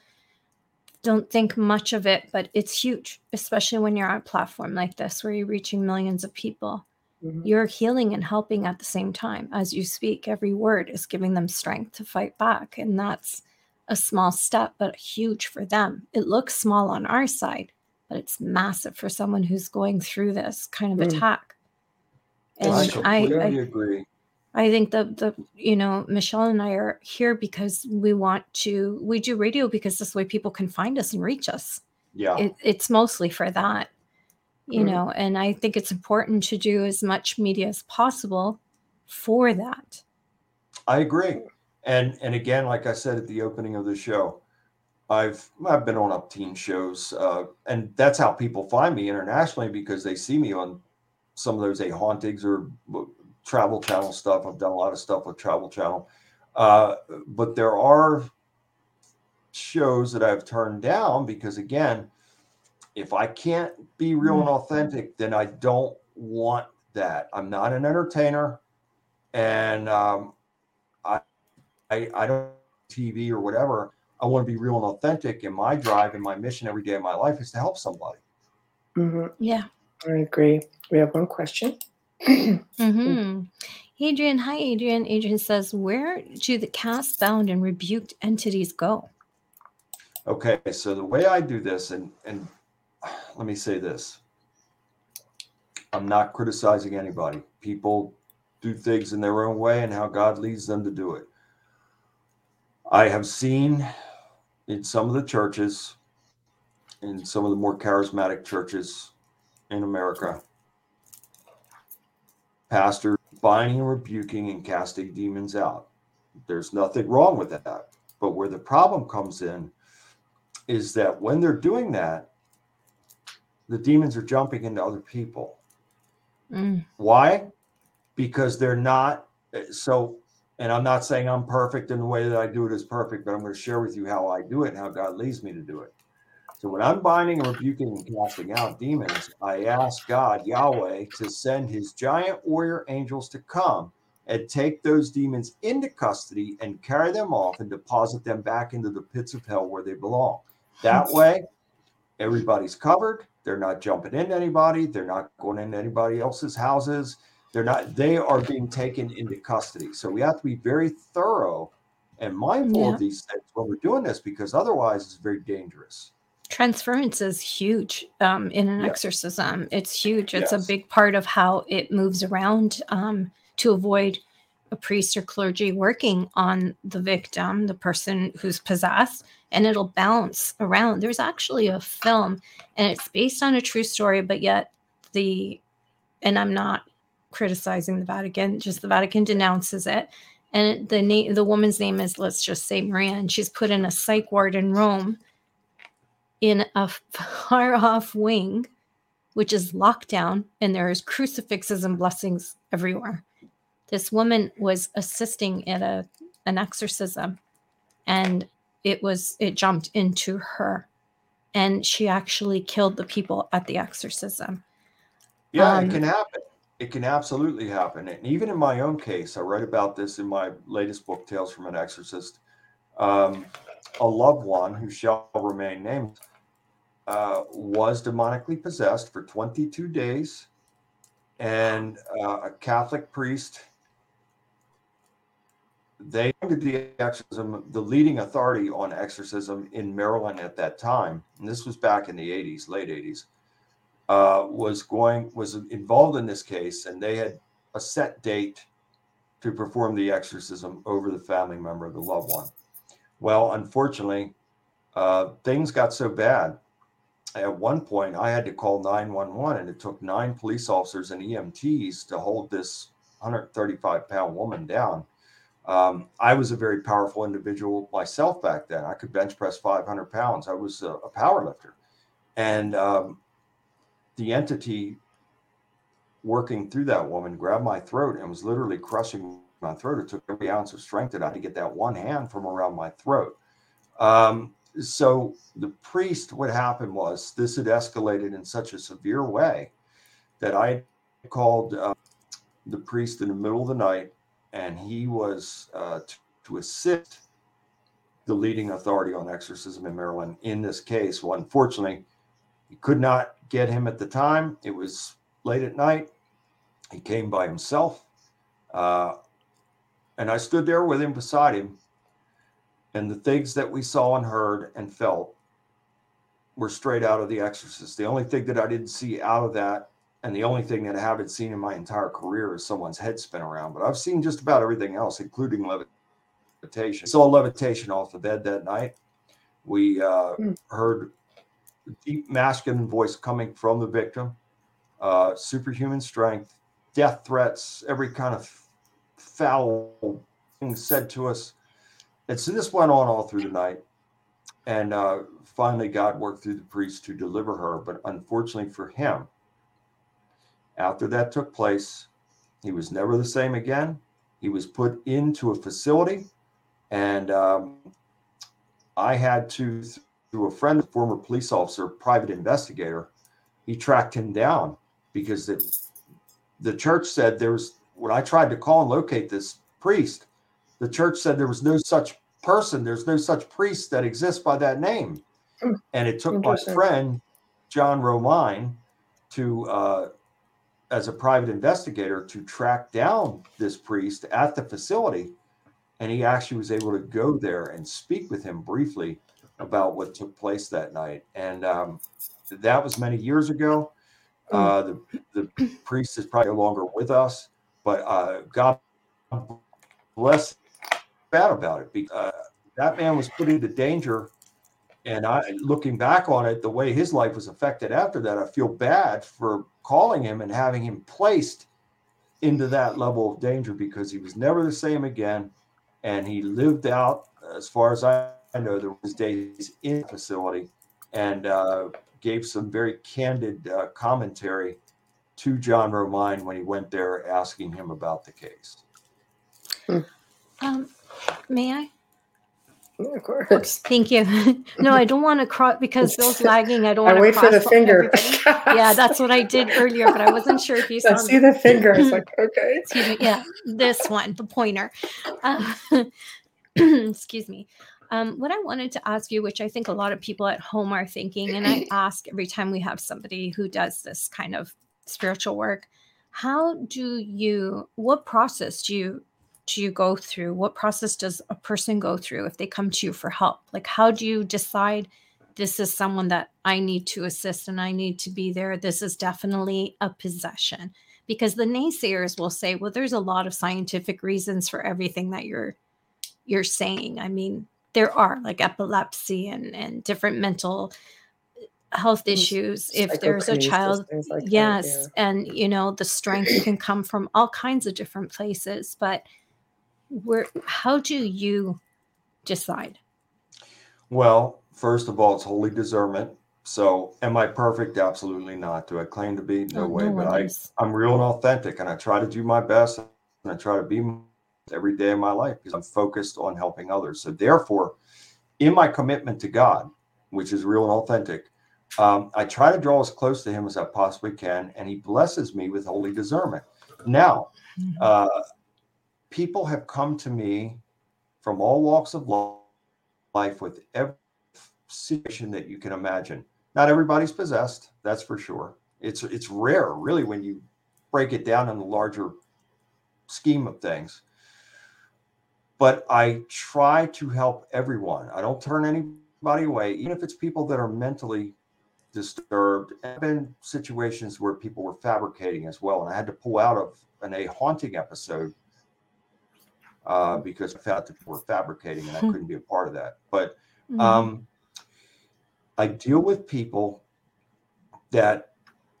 don't think much of it, but it's huge, especially when you're on a platform like this where you're reaching millions of people. Mm-hmm. You're healing and helping at the same time as you speak. Every word is giving them strength to fight back. And that's a small step, but huge for them. It looks small on our side, but it's massive for someone who's going through this kind of mm. attack. And I completely I, I, agree. I think that the you know Michelle and I are here because we want to we do radio because this way people can find us and reach us. Yeah, it, it's mostly for that you mm know and i think it's important to do as much media as possible for that. I agree. And and again like i said at the opening of the show i've i've been on up teen shows uh, and that's how people find me internationally because they see me on some of those a hauntings or travel channel stuff. I've done a lot of stuff with travel channel. Uh, but there are shows that i've turned down because again if I can't be real and mm. authentic, then I don't want that. I'm not an entertainer, and um, I, I, I don't TV or whatever. I want to be real and authentic, and my drive and my mission every day of my life is to help somebody. Mm-hmm. Yeah, I agree. We have one question. mm-hmm. Adrian, hi, Adrian. Adrian says, "Where do the cast bound and rebuked entities go?" Okay, so the way I do this, and and let me say this I'm not criticizing anybody. People do things in their own way and how God leads them to do it. I have seen in some of the churches, in some of the more charismatic churches in America, pastors binding and rebuking and casting demons out. There's nothing wrong with that. But where the problem comes in is that when they're doing that, the demons are jumping into other people. Mm. Why? Because they're not so and I'm not saying I'm perfect in the way that I do it is perfect, but I'm going to share with you how I do it and how God leads me to do it. So when I'm binding and rebuking and casting out demons, I ask God, Yahweh, to send his giant warrior angels to come and take those demons into custody and carry them off and deposit them back into the pits of hell where they belong. That way, everybody's covered. They're not jumping into anybody. They're not going into anybody else's houses. They're not, they are being taken into custody. So we have to be very thorough and mindful yeah. of these things when we're doing this because otherwise it's very dangerous. Transference is huge um, in an exorcism. It's huge. It's yes. a big part of how it moves around um, to avoid a priest or clergy working on the victim, the person who's possessed, and it'll bounce around. There's actually a film, and it's based on a true story, but yet the, and I'm not criticizing the Vatican, just the Vatican denounces it. And the name, the woman's name is, let's just say Maria, and she's put in a psych ward in Rome in a far off wing, which is locked down, and there's crucifixes and blessings everywhere. This woman was assisting at a an exorcism, and it was it jumped into her, and she actually killed the people at the exorcism. Yeah, um, it can happen. It can absolutely happen. And even in my own case, I write about this in my latest book, Tales from an Exorcist. Um, a loved one who shall remain named uh, was demonically possessed for 22 days. And uh, a Catholic priest, they did the exorcism, the leading authority on exorcism in Maryland at that time, and this was back in the 80s, late 80s uh, was going was involved in this case, and they had a set date to perform the exorcism over the family member, of the loved one. Well, unfortunately, uh, things got so bad. At one point, I had to call 911, and it took nine police officers and EMTs to hold this 135 pound woman down. Um, I was a very powerful individual myself back then. I could bench press 500 pounds. I was a, a power lifter. And um, the entity working through that woman grabbed my throat and was literally crushing my throat. It took every ounce of strength that I had to get that one hand from around my throat. Um, so the priest, what happened was this had escalated in such a severe way that I called uh, the priest in the middle of the night, and he was uh, t- to assist the leading authority on exorcism in Maryland in this case. Well, unfortunately, he could not get him at the time. It was late at night. He came by himself. Uh, and I stood there with him beside him. And the things that we saw and heard and felt were straight out of The Exorcist. The only thing that I didn't see out of that, and the only thing that I haven't seen in my entire career is someone's head spin around. But I've seen just about everything else, including levitation. Saw levitation off the bed that night. We uh, mm. heard deep masculine voice coming from the victim, uh, superhuman strength, death threats, every kind of foul thing said to us. And so this went on all through the night. And uh, finally, God worked through the priest to deliver her. But unfortunately for him, after that took place, he was never the same again. He was put into a facility, and um, I had to, through a friend, a former police officer, private investigator, he tracked him down because the, the church said there was, when I tried to call and locate this priest, the church said there was no such person, there's no such priest that exists by that name. Hmm. And it took my friend, John Romine, to, uh, as a private investigator, to track down this priest at the facility. And he actually was able to go there and speak with him briefly about what took place that night. And um, that was many years ago. Mm. Uh, the, the priest is probably no longer with us, but uh, God bless bad about it. Because, uh, that man was put into danger and I, looking back on it, the way his life was affected after that, I feel bad for calling him and having him placed into that level of danger because he was never the same again, and he lived out, as far as I know, there was days in the facility, and uh, gave some very candid uh, commentary to John Romine when he went there asking him about the case. Um, may I? Of course. Thank you. no, I don't want to cross because Bill's lagging. I don't want to wait for the finger. yeah, that's what I did earlier, but I wasn't sure if you saw. I see the finger. It's like, okay. Excuse me. Yeah, this one, the pointer. Uh, excuse me. Um, what I wanted to ask you, which I think a lot of people at home are thinking, and I ask every time we have somebody who does this kind of spiritual work, how do you, what process do you do you go through? What process does a person go through if they come to you for help? Like, how do you decide this is someone that I need to assist and I need to be there? This is definitely a possession. Because the naysayers will say, well, there's a lot of scientific reasons for everything that you're you're saying. I mean, there are like epilepsy and, and different mental uh, health issues if there's a child like yes that, yeah. and you know the strength can come from all kinds of different places but where how do you decide? Well first of all it's holy discernment. So am i perfect? Absolutely not. Do i claim to be? No oh, way no but i i'm real and authentic and i try to do my best and i try to be every day of my life because i'm focused on helping others. So therefore in my commitment to god which is real and authentic um, i try to draw as close to him as i possibly can and he blesses me with holy discernment. Now mm-hmm. uh, people have come to me from all walks of life with every situation that you can imagine. Not everybody's possessed, that's for sure. It's it's rare, really, when you break it down in the larger scheme of things. But I try to help everyone. I don't turn anybody away, even if it's people that are mentally disturbed. I've been situations where people were fabricating as well, and I had to pull out of an a haunting episode uh, because I found that people were fabricating and I hmm. couldn't be a part of that. But mm-hmm. um, I deal with people that,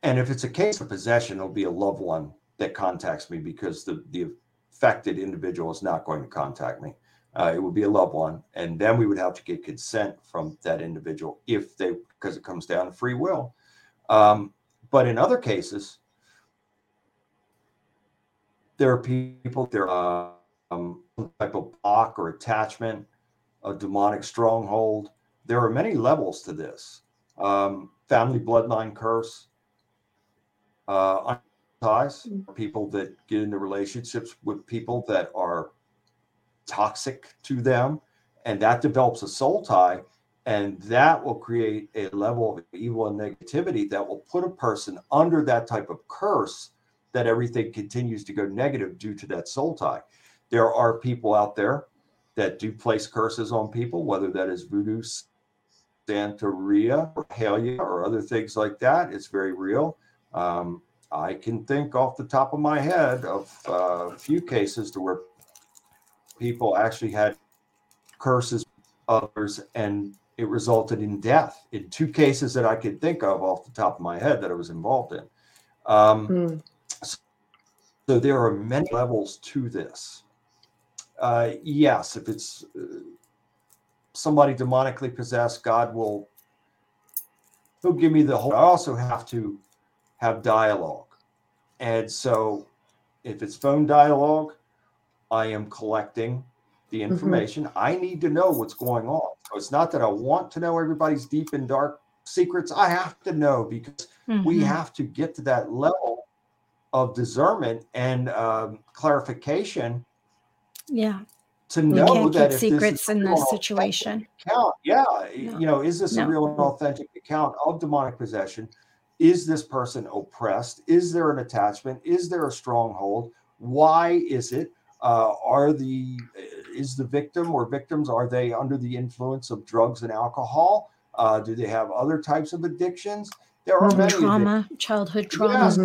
and if it's a case of possession, it'll be a loved one that contacts me because the, the affected individual is not going to contact me. Uh, it would be a loved one. And then we would have to get consent from that individual if they, because it comes down to free will. Um, but in other cases, there are people, there are um, type of block or attachment, a demonic stronghold. There are many levels to this. Um, family bloodline curse, uh, ties, people that get into relationships with people that are toxic to them, and that develops a soul tie, and that will create a level of evil and negativity that will put a person under that type of curse that everything continues to go negative due to that soul tie. There are people out there that do place curses on people, whether that is voodoo, Santeria, or Halia, or other things like that. It's very real. Um, I can think off the top of my head of uh, a few cases to where people actually had curses others and it resulted in death in two cases that I could think of off the top of my head that I was involved in. Um, mm. so, so there are many levels to this. Uh, yes, if it's uh, somebody demonically possessed, God will he'll give me the whole. I also have to have dialogue, and so if it's phone dialogue, I am collecting the mm-hmm. information. Mm-hmm. I need to know what's going on. So it's not that I want to know everybody's deep and dark secrets. I have to know because mm-hmm. we have to get to that level of discernment and um, clarification yeah. To know can't that keep secrets in this situation. Account, yeah. No. You know, is this no. a real and authentic account of demonic possession? Is this person oppressed? Is there an attachment? Is there a stronghold? Why is it? Uh, are the is the victim or victims are they under the influence of drugs and alcohol? Uh, do they have other types of addictions? There are many trauma, addictions. childhood trauma. Yes.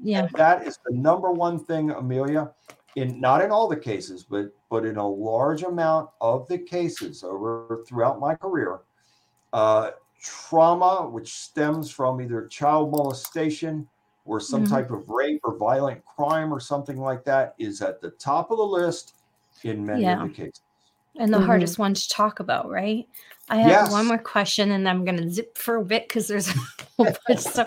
Yeah, that is the number one thing, Amelia in not in all the cases, but but in a large amount of the cases over throughout my career, Uh, trauma, which stems from either child molestation or some mm-hmm. type of rape or violent crime or something like that, is at the top of the list in many yeah. of the cases. And the mm-hmm. hardest one to talk about, right? I have yes. one more question, and I'm going to zip for a bit because there's a whole bunch. So,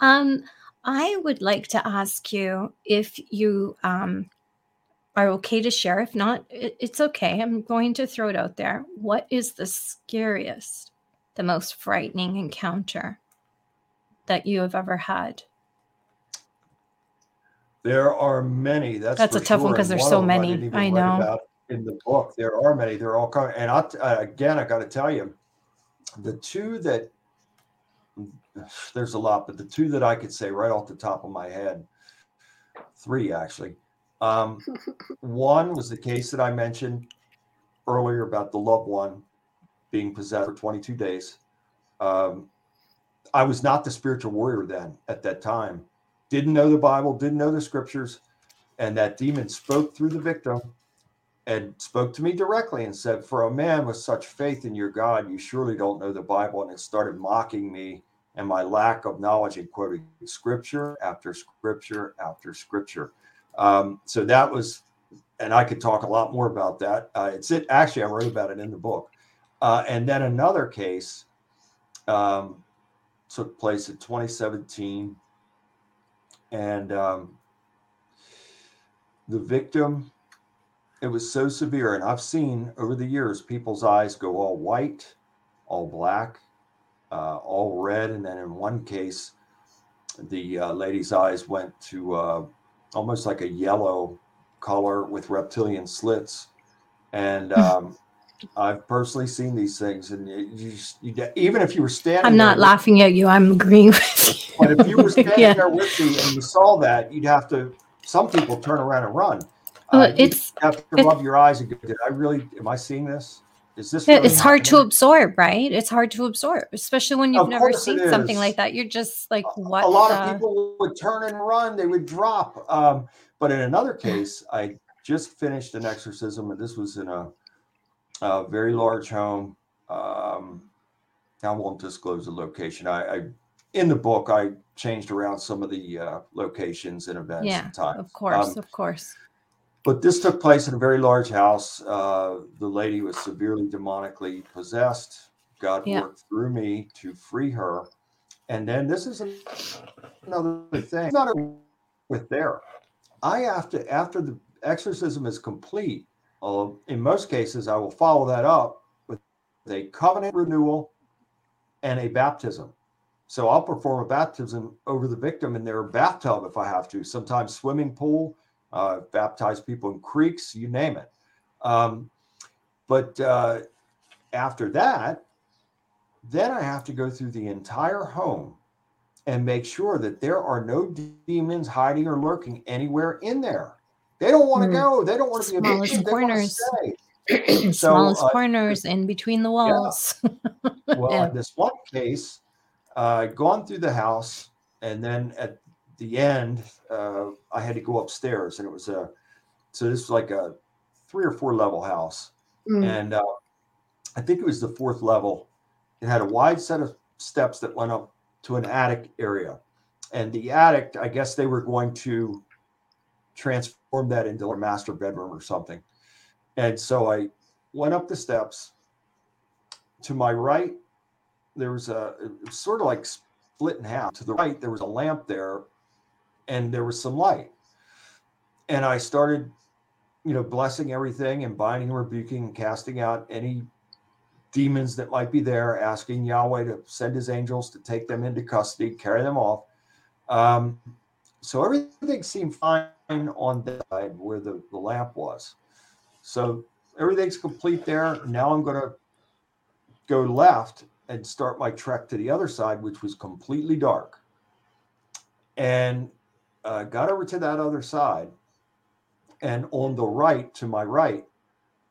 um, I would like to ask you if you um, are okay to share. If not, it's okay. I'm going to throw it out there. What is the scariest, the most frightening encounter that you have ever had? There are many. That's that's a tough sure. one because there's so many. I, I know. in the book, there are many. They're all coming. And I, uh, again, I got to tell you, the two that there's a lot, but the two that I could say right off the top of my head, three actually. Um, one was the case that I mentioned earlier about the loved one being possessed for 22 days. Um, I was not the spiritual warrior then at that time. Didn't know the Bible, didn't know the scriptures, and that demon spoke through the victim and spoke to me directly and said, For a man with such faith in your God, you surely don't know the Bible. And it started mocking me and my lack of knowledge in quoting scripture after scripture after scripture. Um, so that was, and I could talk a lot more about that. Uh, it's it actually I wrote about it in the book. Uh, and then another case um, took place in 2017, and um, the victim. It was so severe, and I've seen over the years people's eyes go all white, all black, uh, all red, and then in one case, the uh, lady's eyes went to uh, almost like a yellow color with reptilian slits. And hmm. um, I've personally seen these things, and you, you, you, even if you were standing, I'm not laughing at you. I'm agreeing with you. But if you were standing yeah. there with me and you saw that, you'd have to. Some people turn around and run. Well, uh, it's have to rub your eyes and go, "Did I really? Am I seeing this?" Is this really it's hard to absorb, right? It's hard to absorb, especially when you've of never seen something like that. You're just like, what? A lot the... of people would turn and run, they would drop. Um, but in another case, I just finished an exorcism, and this was in a, a very large home. Um, I won't disclose the location. I, I, in the book, I changed around some of the uh, locations and events yeah, and times. Of course, um, of course. But this took place in a very large house. Uh, the lady was severely demonically possessed. God yeah. worked through me to free her. And then this is another thing. It's not with there. I have to, after the exorcism is complete, uh, in most cases, I will follow that up with a covenant renewal and a baptism. So I'll perform a baptism over the victim in their bathtub if I have to, sometimes swimming pool uh, baptize people in creeks, you name it. Um, but uh, after that, then I have to go through the entire home and make sure that there are no demons hiding or lurking anywhere in there. They don't want to mm. go. They don't want to be in smallest corners. so, smallest uh, corners in between the walls. Yeah. well, yeah. in this one case, uh, I'd gone through the house, and then at the end, uh, I had to go upstairs, and it was a so this was like a three or four level house, mm. and uh, I think it was the fourth level. It had a wide set of steps that went up to an attic area, and the attic, I guess they were going to transform that into a master bedroom or something, and so I went up the steps. To my right, there was a was sort of like split in half. To the right, there was a lamp there and there was some light. And I started, you know, blessing everything and binding and rebuking and casting out any demons that might be there, asking Yahweh to send his angels to take them into custody, carry them off. Um, so everything seemed fine on that side where the, the lamp was. So everything's complete there. Now I'm going to go left and start my trek to the other side, which was completely dark. And uh, got over to that other side, and on the right, to my right,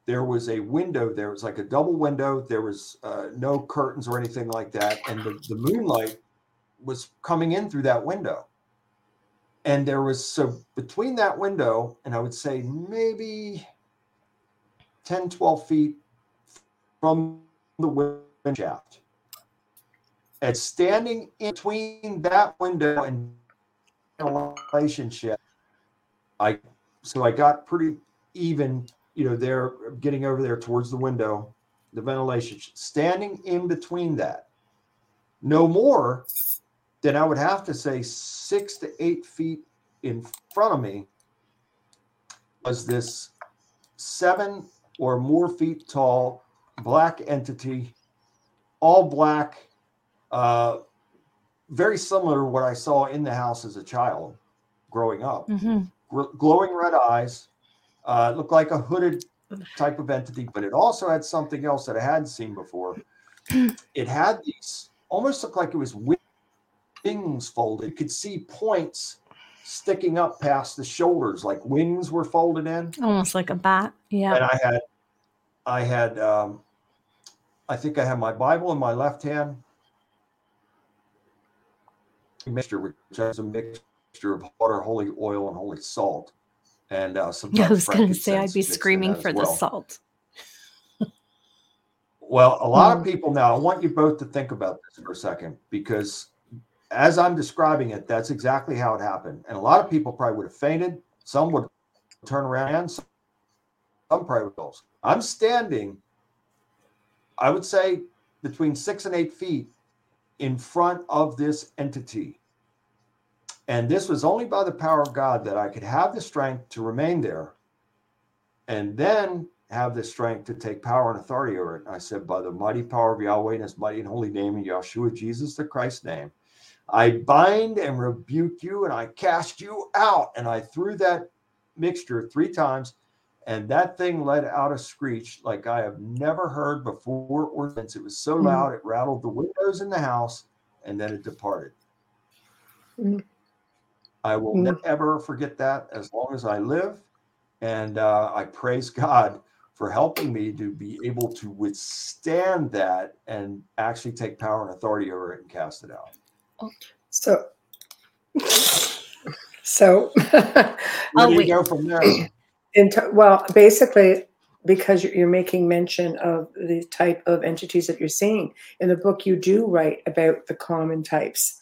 there was a window. There was like a double window. There was uh, no curtains or anything like that, and the, the moonlight was coming in through that window. And there was so between that window and I would say maybe 10, 12 feet from the wind shaft And standing in between that window and relationship, I so I got pretty even, you know, there getting over there towards the window, the ventilation, standing in between that. No more than I would have to say six to eight feet in front of me was this seven or more feet tall black entity, all black, uh, very similar to what I saw in the house as a child growing up. Mm-hmm. Gr- glowing red eyes, uh, looked like a hooded type of entity, but it also had something else that I hadn't seen before. it had these almost looked like it was wings folded. You could see points sticking up past the shoulders, like wings were folded in, almost like a bat. Yeah. And I had, I had, um, I think I had my Bible in my left hand, mixture, which is a mixture of water, holy oil, and holy salt, and uh, some. Yeah, I was going to say I'd be screaming for well. the salt. well, a lot mm. of people now. I want you both to think about this for a second because as I'm describing it, that's exactly how it happened. And a lot of people probably would have fainted. Some would turn around. Some probably would. I'm standing, I would say, between six and eight feet in front of this entity. And this was only by the power of God that I could have the strength to remain there and then have the strength to take power and authority over it. And I said, by the mighty power of Yahweh and his mighty and holy name in Yeshua, Jesus the Christ's name, I bind and rebuke you and I cast you out. And I threw that mixture three times, and that thing let out a screech like I have never heard before or since. It was so mm-hmm. loud, it rattled the windows in the house, and then it departed. Mm-hmm. I will mm-hmm. never forget that as long as I live. And uh, I praise God for helping me to be able to withstand that and actually take power and authority over it and cast it out. So, so where oh, do you go from there? In t- well, basically, because you're making mention of the type of entities that you're seeing in the book, you do write about the common types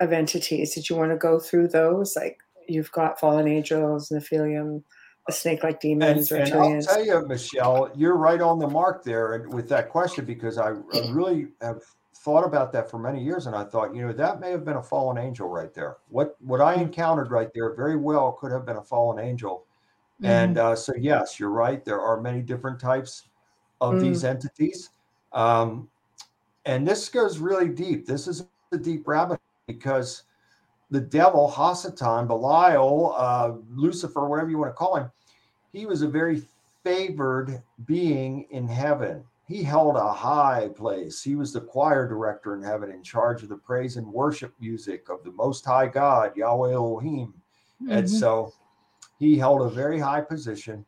of entities. Did you want to go through those? Like you've got fallen angels, Nephilim, the snake-like demons, and, and I'll tell you, Michelle, you're right on the mark there with that question because I, I really have thought about that for many years and I thought, you know, that may have been a fallen angel right there. What what I hmm. encountered right there very well could have been a fallen angel. Mm-hmm. And uh, so yes, you're right. There are many different types of mm. these entities. Um, and this goes really deep. This is a deep rabbit because the devil, Hasatan, Belial, uh, Lucifer, whatever you want to call him, he was a very favored being in heaven he held a high place. He was the choir director in heaven, in charge of the praise and worship music of the Most High God, Yahweh Elohim. Mm-hmm. And so he held a very high position.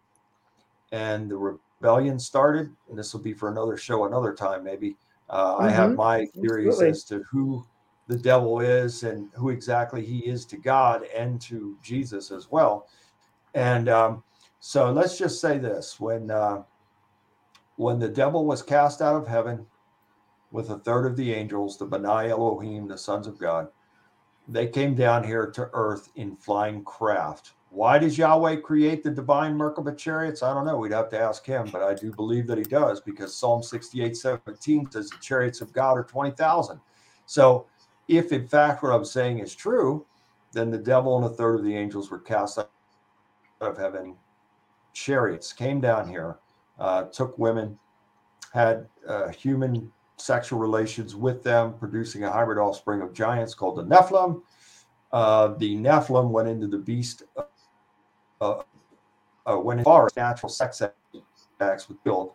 And the rebellion started, and this will be for another show, another time, maybe. Uh, mm-hmm. I have mm-hmm. my theories Absolutely. as to who the devil is and who exactly he is to God and to Jesus as well. And um, so let's just say this when uh, when the devil was cast out of heaven with a third of the angels, the Benai Elohim, the sons of God, they came down here to earth in flying craft. Why does Yahweh create the divine Merkabah chariots? I don't know. We'd have to ask him, but I do believe that he does because Psalm 68 17 says the chariots of God are 20,000. So, if in fact what I'm saying is true, then the devil and a third of the angels were cast out of heaven. Chariots came down here uh, took women, had uh, human sexual relations with them, producing a hybrid offspring of giants called the Nephilim. Uh, the Nephilim went into the beast, uh, uh, went as far natural sex acts with build.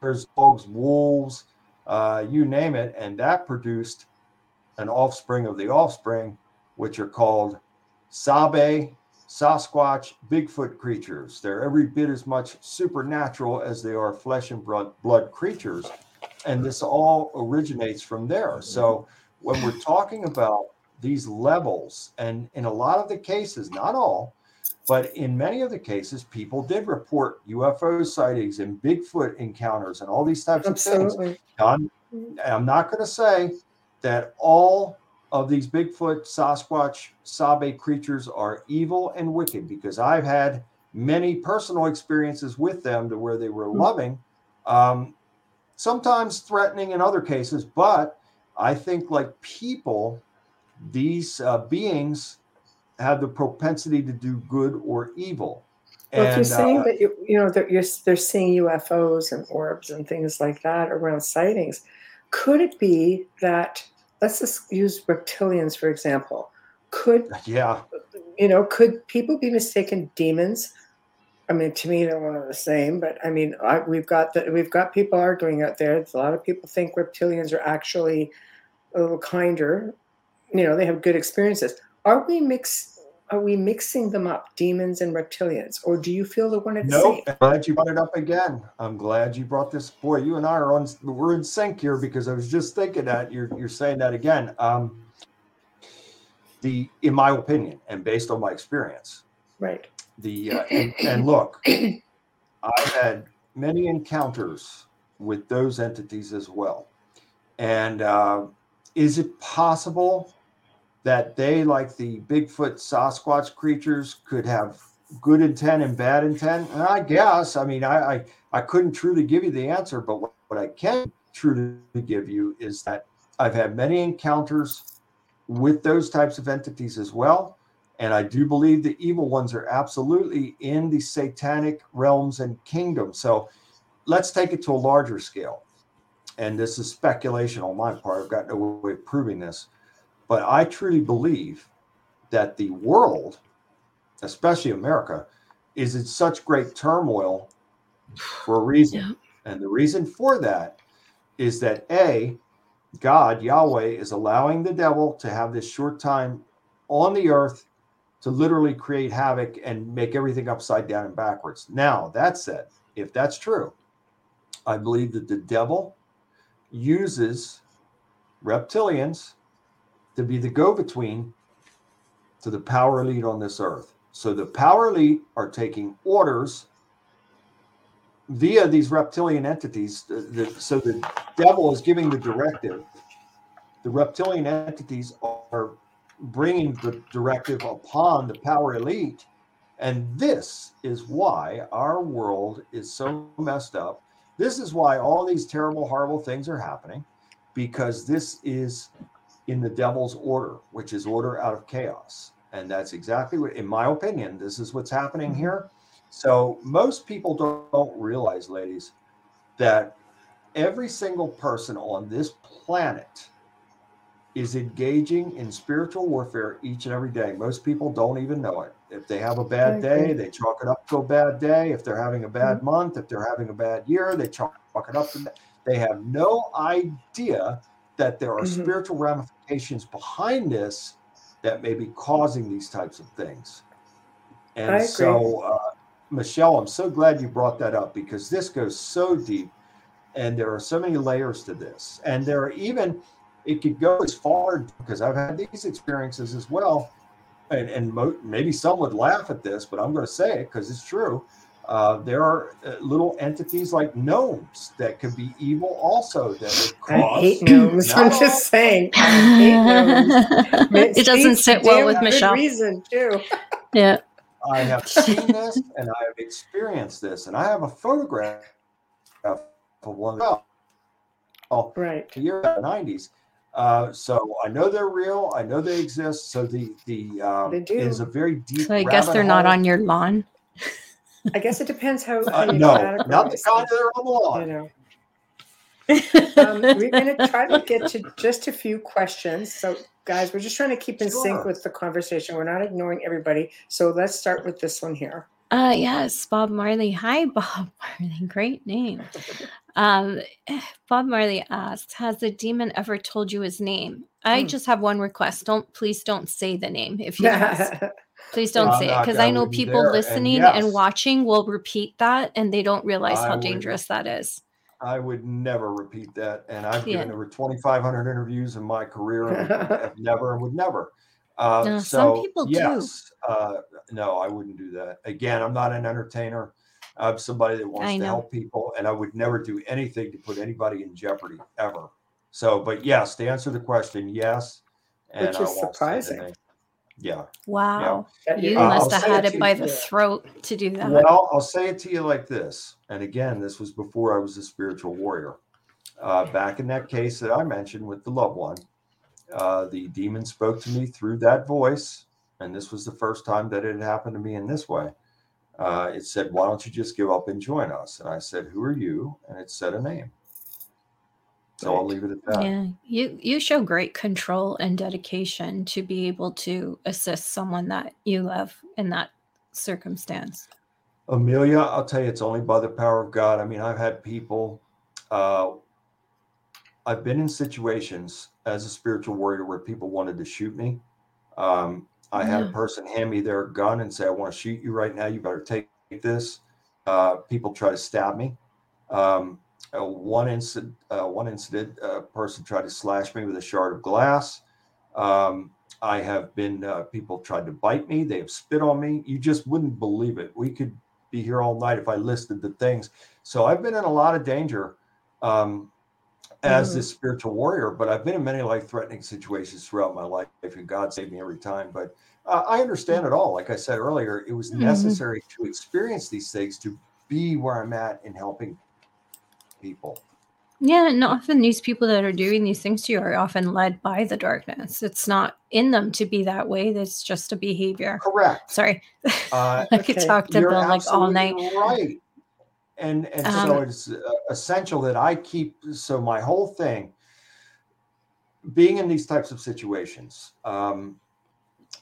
There's dogs, wolves, uh, you name it, and that produced an offspring of the offspring, which are called Sabe, Sasquatch, Bigfoot creatures. They're every bit as much supernatural as they are flesh and blood creatures. And this all originates from there. So when we're talking about these levels, and in a lot of the cases, not all, but in many of the cases, people did report UFO sightings and Bigfoot encounters and all these types Absolutely. of things. I'm, I'm not going to say that all of these Bigfoot, Sasquatch, Sabe creatures are evil and wicked because I've had many personal experiences with them to where they were hmm. loving, um, sometimes threatening in other cases. But I think, like people, these uh, beings have the propensity to do good or evil. Well, and, if you're saying uh, that you, you know that you're they're seeing UFOs and orbs and things like that around sightings, could it be that let's just use reptilians for example? Could yeah, you know, could people be mistaken demons? I mean, to me, they're one of the same. But I mean, I, we've got that we've got people arguing out there. A lot of people think reptilians are actually a little kinder. You know, they have good experiences. Are we mix? Are we mixing them up, demons and reptilians, or do you feel that one of the same? Glad you brought it up again. I'm glad you brought this. Boy, you and I are on. We're in sync here because I was just thinking that you're you're saying that again. Um, the, in my opinion, and based on my experience, right. The uh, and, and look, I've had many encounters with those entities as well, and uh, is it possible that they, like the Bigfoot Sasquatch creatures, could have good intent and bad intent? And I guess. I mean, I, I, I couldn't truly give you the answer, but what, what I can truly give you is that I've had many encounters with those types of entities as well. And I do believe the evil ones are absolutely in the satanic realms and kingdoms. So let's take it to a larger scale. And this is speculation on my part. I've got no way of proving this. But I truly believe that the world, especially America, is in such great turmoil for a reason. Yeah. And the reason for that is that A, God, Yahweh, is allowing the devil to have this short time on the earth to literally create havoc and make everything upside down and backwards. Now, that said, if that's true, I believe that the devil uses reptilians to be the go between to the power elite on this earth. So the power elite are taking orders via these reptilian entities. Uh, the, so the devil is giving the directive. The reptilian entities are bringing the directive upon the power elite. And this is why our world is so messed up. This is why all these terrible, horrible things are happening, because this is in the devil's order, which is order out of chaos. And that's exactly what, in my opinion, this is what's happening mm-hmm. here. So most people don't, don't realize, ladies, that every single person on this planet is engaging in spiritual warfare each and every day. Most people don't even know it. If they have a bad day, they chalk it up to a bad day. If they're having a bad mm-hmm. month, if they're having a bad year, they chalk it up to they have no idea that there are mm-hmm. spiritual ramifications behind this that may be causing these types of things. And so, uh, Michelle, I'm so glad you brought that up because this goes so deep and there are so many layers to this. And there are even, it could go as far because I've had these experiences as well. And, and mo- maybe some would laugh at this, but I'm going to say it because it's true. Uh, there are uh, little entities like gnomes that could be evil also. That would cause I hate gnomes. I'm just saying. it doesn't sit well with Michelle. Reason too. yeah. I have seen this and I have experienced this, and I have a photograph of one. Of Oh, right. The year nineties. Uh, so I know they're real. I know they exist. So the the um, they do. is a very deep. So I guess they're hole. not on your lawn. I guess it depends how, how uh, you no, not the kind that are on the lawn. You know. um, we're going to try to get to just a few questions. So, guys, we're just trying to keep in sure. sync with the conversation. We're not ignoring everybody. So, let's start with this one here. Uh, yes, Bob Marley. Hi, Bob Marley. Great name. Um, Bob Marley asked, "Has the demon ever told you his name?" I hmm. just have one request. Don't please don't say the name if you Please don't say it because I know people there. listening and, yes, and, watching will repeat that and they don't realize I how would, dangerous that is. I would never repeat that. And I've yeah. given over 2,500 interviews in my career and have never and would never. Uh, no, so, some people yes, do. Uh, no, I wouldn't do that. Again, I'm not an entertainer. I'm somebody that wants to help people, and I would never do anything to put anybody in jeopardy ever. So, but yes, to answer the question, yes. And Which is surprising. Yeah. Wow. Yeah. You uh, must have had it, it by you. the throat to do that. Well, I'll say it to you like this. And again, this was before I was a spiritual warrior. Uh, back in that case that I mentioned with the loved one, uh, the demon spoke to me through that voice. And this was the first time that it had happened to me in this way. Uh, it said, Why don't you just give up and join us? And I said, Who are you? And it said a name. So I'll leave it at that. Yeah, you you show great control and dedication to be able to assist someone that you love in that circumstance. Amelia, I'll tell you, it's only by the power of God. I mean, I've had people. Uh, I've been in situations as a spiritual warrior where people wanted to shoot me. Um, I had a person hand me their gun and say, "I want to shoot you right now. You better take this." Uh, people try to stab me. Um, uh, one incident, uh, one incident, a person tried to slash me with a shard of glass. Um, I have been uh, people tried to bite me. They have spit on me. You just wouldn't believe it. We could be here all night if I listed the things. So I've been in a lot of danger um, as mm. this spiritual warrior, but I've been in many life-threatening situations throughout my life, and God saved me every time. But uh, I understand it all. Like I said earlier, it was mm-hmm. necessary to experience these things to be where I'm at in helping people. Yeah, and often these people that are doing these things to you are often led by the darkness. It's not in them to be that way. It's just a behavior. Correct. Sorry, uh, I could talk to Bill like all night. Right. And and um, so it's uh, essential that I keep. So my whole thing, being in these types of situations, um,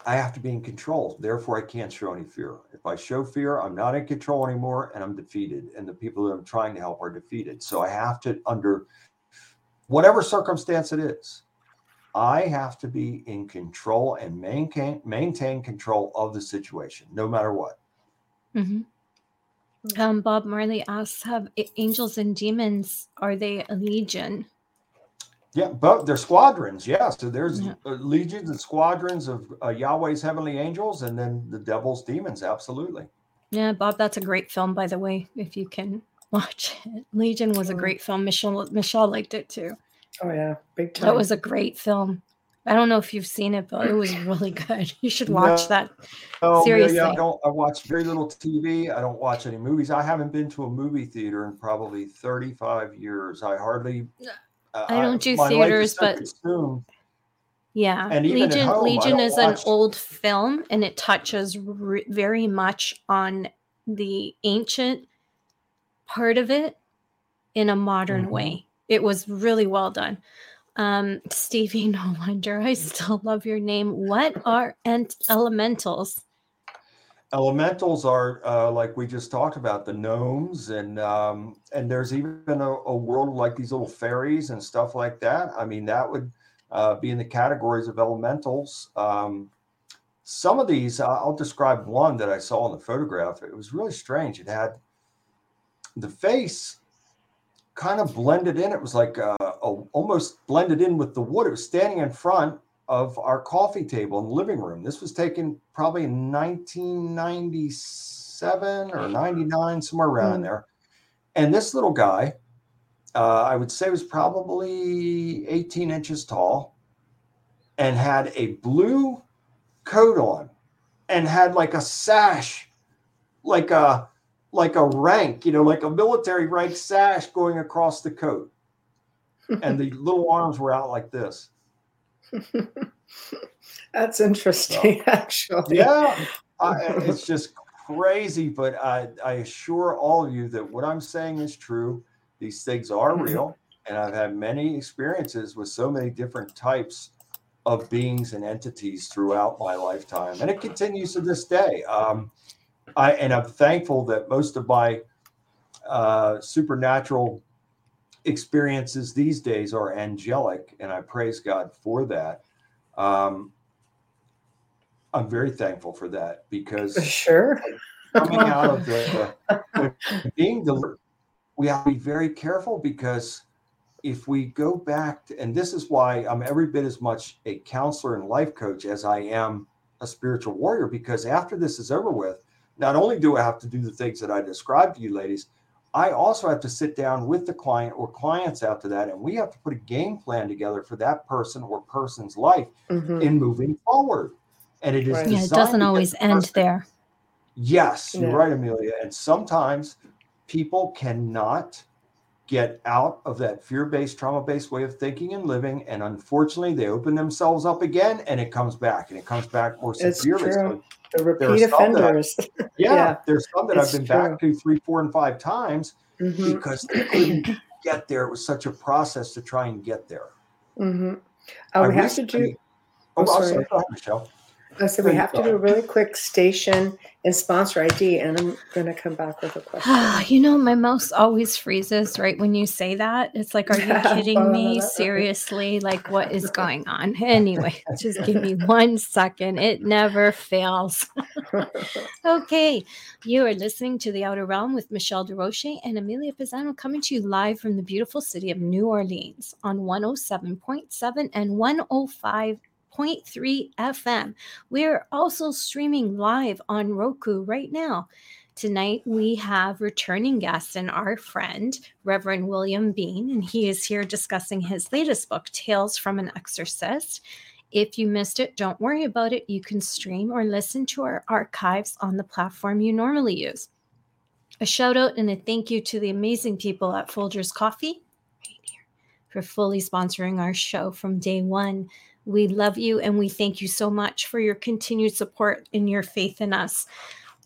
I have to be in control. Therefore, I can't show any fear. If I show fear, I'm not in control anymore and I'm defeated. And the people that I'm trying to help are defeated. So I have to, under whatever circumstance it is, I have to be in control and maintain maintain control of the situation, no matter what. Mm-hmm. Um, Bob Marley asks, "Have angels and demons are they a legion?" Yeah, but they're squadrons. Yeah, so there's yeah. Uh, legions and squadrons of uh, Yahweh's heavenly angels, and then the devil's demons. Absolutely. Yeah, Bob, that's a great film, by the way. If you can watch it, Legion was a great film. Michelle Michelle liked it too. Oh yeah, big time. That was a great film. I don't know if you've seen it, but it was really good. You should watch no, that. Oh, Seriously. Yeah, I don't. I watch very little TV. I don't watch any movies. I haven't been to a movie theater in probably 35 years. I hardly I don't do theaters, but consumed. yeah, Legion home, Legion is watch. an old film, and it touches re- very much on the ancient part of it in a modern mm-hmm. way. It was really well done. Um, Stevie No Wonder, I still love your name. What are ent- elementals? Elementals are uh, like we just talked about the gnomes and um, and there's even a, a, world like these little fairies and stuff like that. I mean that would uh, be in the categories of elementals. Um, some of these i'll describe one that i saw in the photograph. It was really strange. It had the face kind of blended in. It was like uh, a, almost blended in with the wood. It was standing in front of our coffee table in the living room. This was taken probably in 1997 or 99, somewhere around mm. there. And this little guy, uh, I would say was probably 18 inches tall and had a blue coat on and had like a sash, like a like a rank, you know, like a military rank sash going across the coat. and the little arms were out like this. That's interesting, so, actually. Yeah, I, it's just crazy, but I, I assure all of you that what I'm saying is true. These things are mm-hmm. real, and I've had many experiences with so many different types of beings and entities throughout my lifetime, and it continues to this day. Um, I and I'm thankful that most of my uh, supernatural experiences these days are angelic, and I praise God for that. Um, I'm very thankful for that because sure coming out of the, the being delivered, we have to be very careful because if we go back to, and this is why I'm every bit as much a counselor and life coach as I am a spiritual warrior because after this is over with, not only do I have to do the things that I described to you ladies, I also have to sit down with the client or clients after that, and we have to put a game plan together for that person or person's life mm-hmm. in moving forward. And it is right. yeah, it doesn't always end there. Yes, you're right, Amelia. And sometimes people cannot get out of that fear-based, trauma-based way of thinking and living, and unfortunately, they open themselves up again, and it comes back, and it comes back more severely. So the repeat offenders. I, yeah, yeah, there's some that I've been true. back to three, four, and five times mm-hmm. because they couldn't get there. It was such a process to try and get there. Mm-hmm. Oh, we have to do. Oh, oh sorry. sorry. Go ahead, said we have to do a really quick station and sponsor ID, and I'm going to come back with a question. you know, my mouse always freezes right when you say that. It's like, are you kidding me? Seriously? Like, what is going on? Anyway, just give me one second. It never fails. okay, you are listening to The Outer Realm with Michelle DeRoche and Amelia Pisano coming to you live from the beautiful city of New Orleans on 107.7 and 105 101.3 FM. We're also streaming live on Roku right now. Tonight, we have returning guest and our friend, Reverend William Bean, and he is here discussing his latest book, Tales from an Exorcist. If you missed it, don't worry about it. You can stream or listen to our archives on the platform you normally use. A shout out and a thank you to the amazing people at Folgers Coffee right here, for fully sponsoring our show from day one. We love you and we thank you so much for your continued support and your faith in us.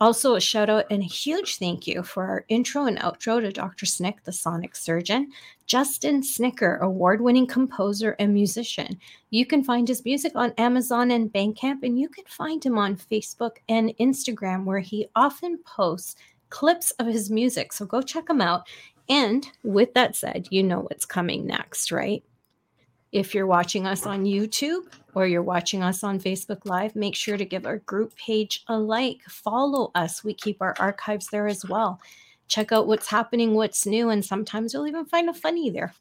Also, a shout out and a huge thank you for our intro and outro to Dr. Snick, the sonic surgeon, Justin Snicker, award winning composer and musician. You can find his music on Amazon and Bandcamp, and you can find him on Facebook and Instagram, where he often posts clips of his music. So go check him out. And with that said, you know what's coming next, right? If you're watching us on YouTube or you're watching us on Facebook Live, make sure to give our group page a like. Follow us. We keep our archives there as well. Check out what's happening, what's new, and sometimes you'll even find a funny there.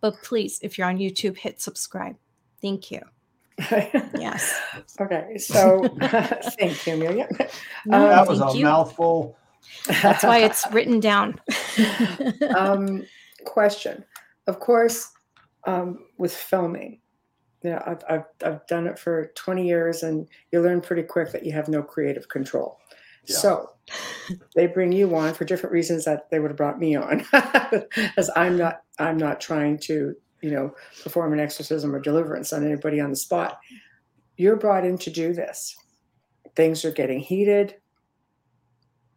But please, if you're on YouTube, hit subscribe. Thank you. yes. Okay. So thank you, Amelia. No, um, that was a you. mouthful. That's why it's written down. um, question. Of course, um, with filming. You know, I've, I've, I've done it for 20 years and you learn pretty quick that you have no creative control. Yeah. So they bring you on for different reasons that they would have brought me on as I'm not, I'm not trying to, you know, perform an exorcism or deliverance on anybody on the spot. You're brought in to do this. Things are getting heated.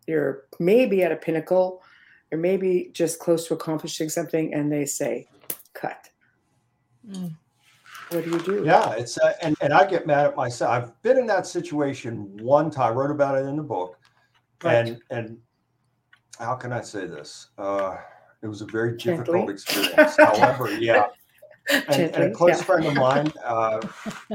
You're maybe at a pinnacle or maybe just close to accomplishing something and they say, cut Mm. What do you do? Yeah, it's uh, and and I get mad at myself. I've been in that situation one time. I wrote about it in the book, right. and and how can I say this? Uh, it was a very difficult experience. However, yeah. And, and, a close yeah. friend of mine uh,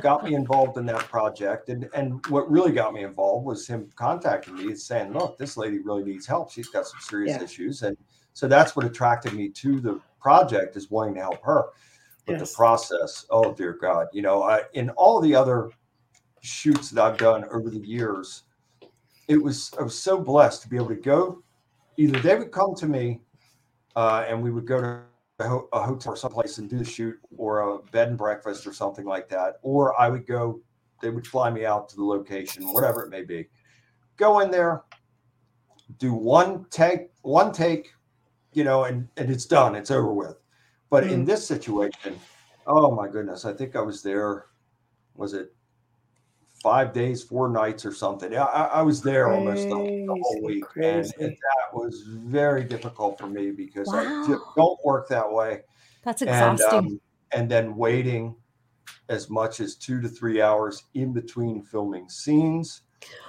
got me involved in that project. And, and what really got me involved was him contacting me and saying, Look, this lady really needs help. She's got some serious yeah. issues. And so that's what attracted me to the project is wanting to help her but yes. the process oh dear god you know I, in all the other shoots that i've done over the years it was i was so blessed to be able to go either they would come to me uh, and we would go to a hotel or someplace and do the shoot or a bed and breakfast or something like that or i would go they would fly me out to the location whatever it may be go in there do one take one take you know and and it's done it's over with but mm-hmm. in this situation, oh my goodness, I think I was there. Was it five days, four nights, or something? I, I was there crazy, almost the, the whole week, and, and, that was very difficult for me because wow. I don't work that way. That's exhausting. And, um, and then waiting as much as two to three hours in between filming scenes.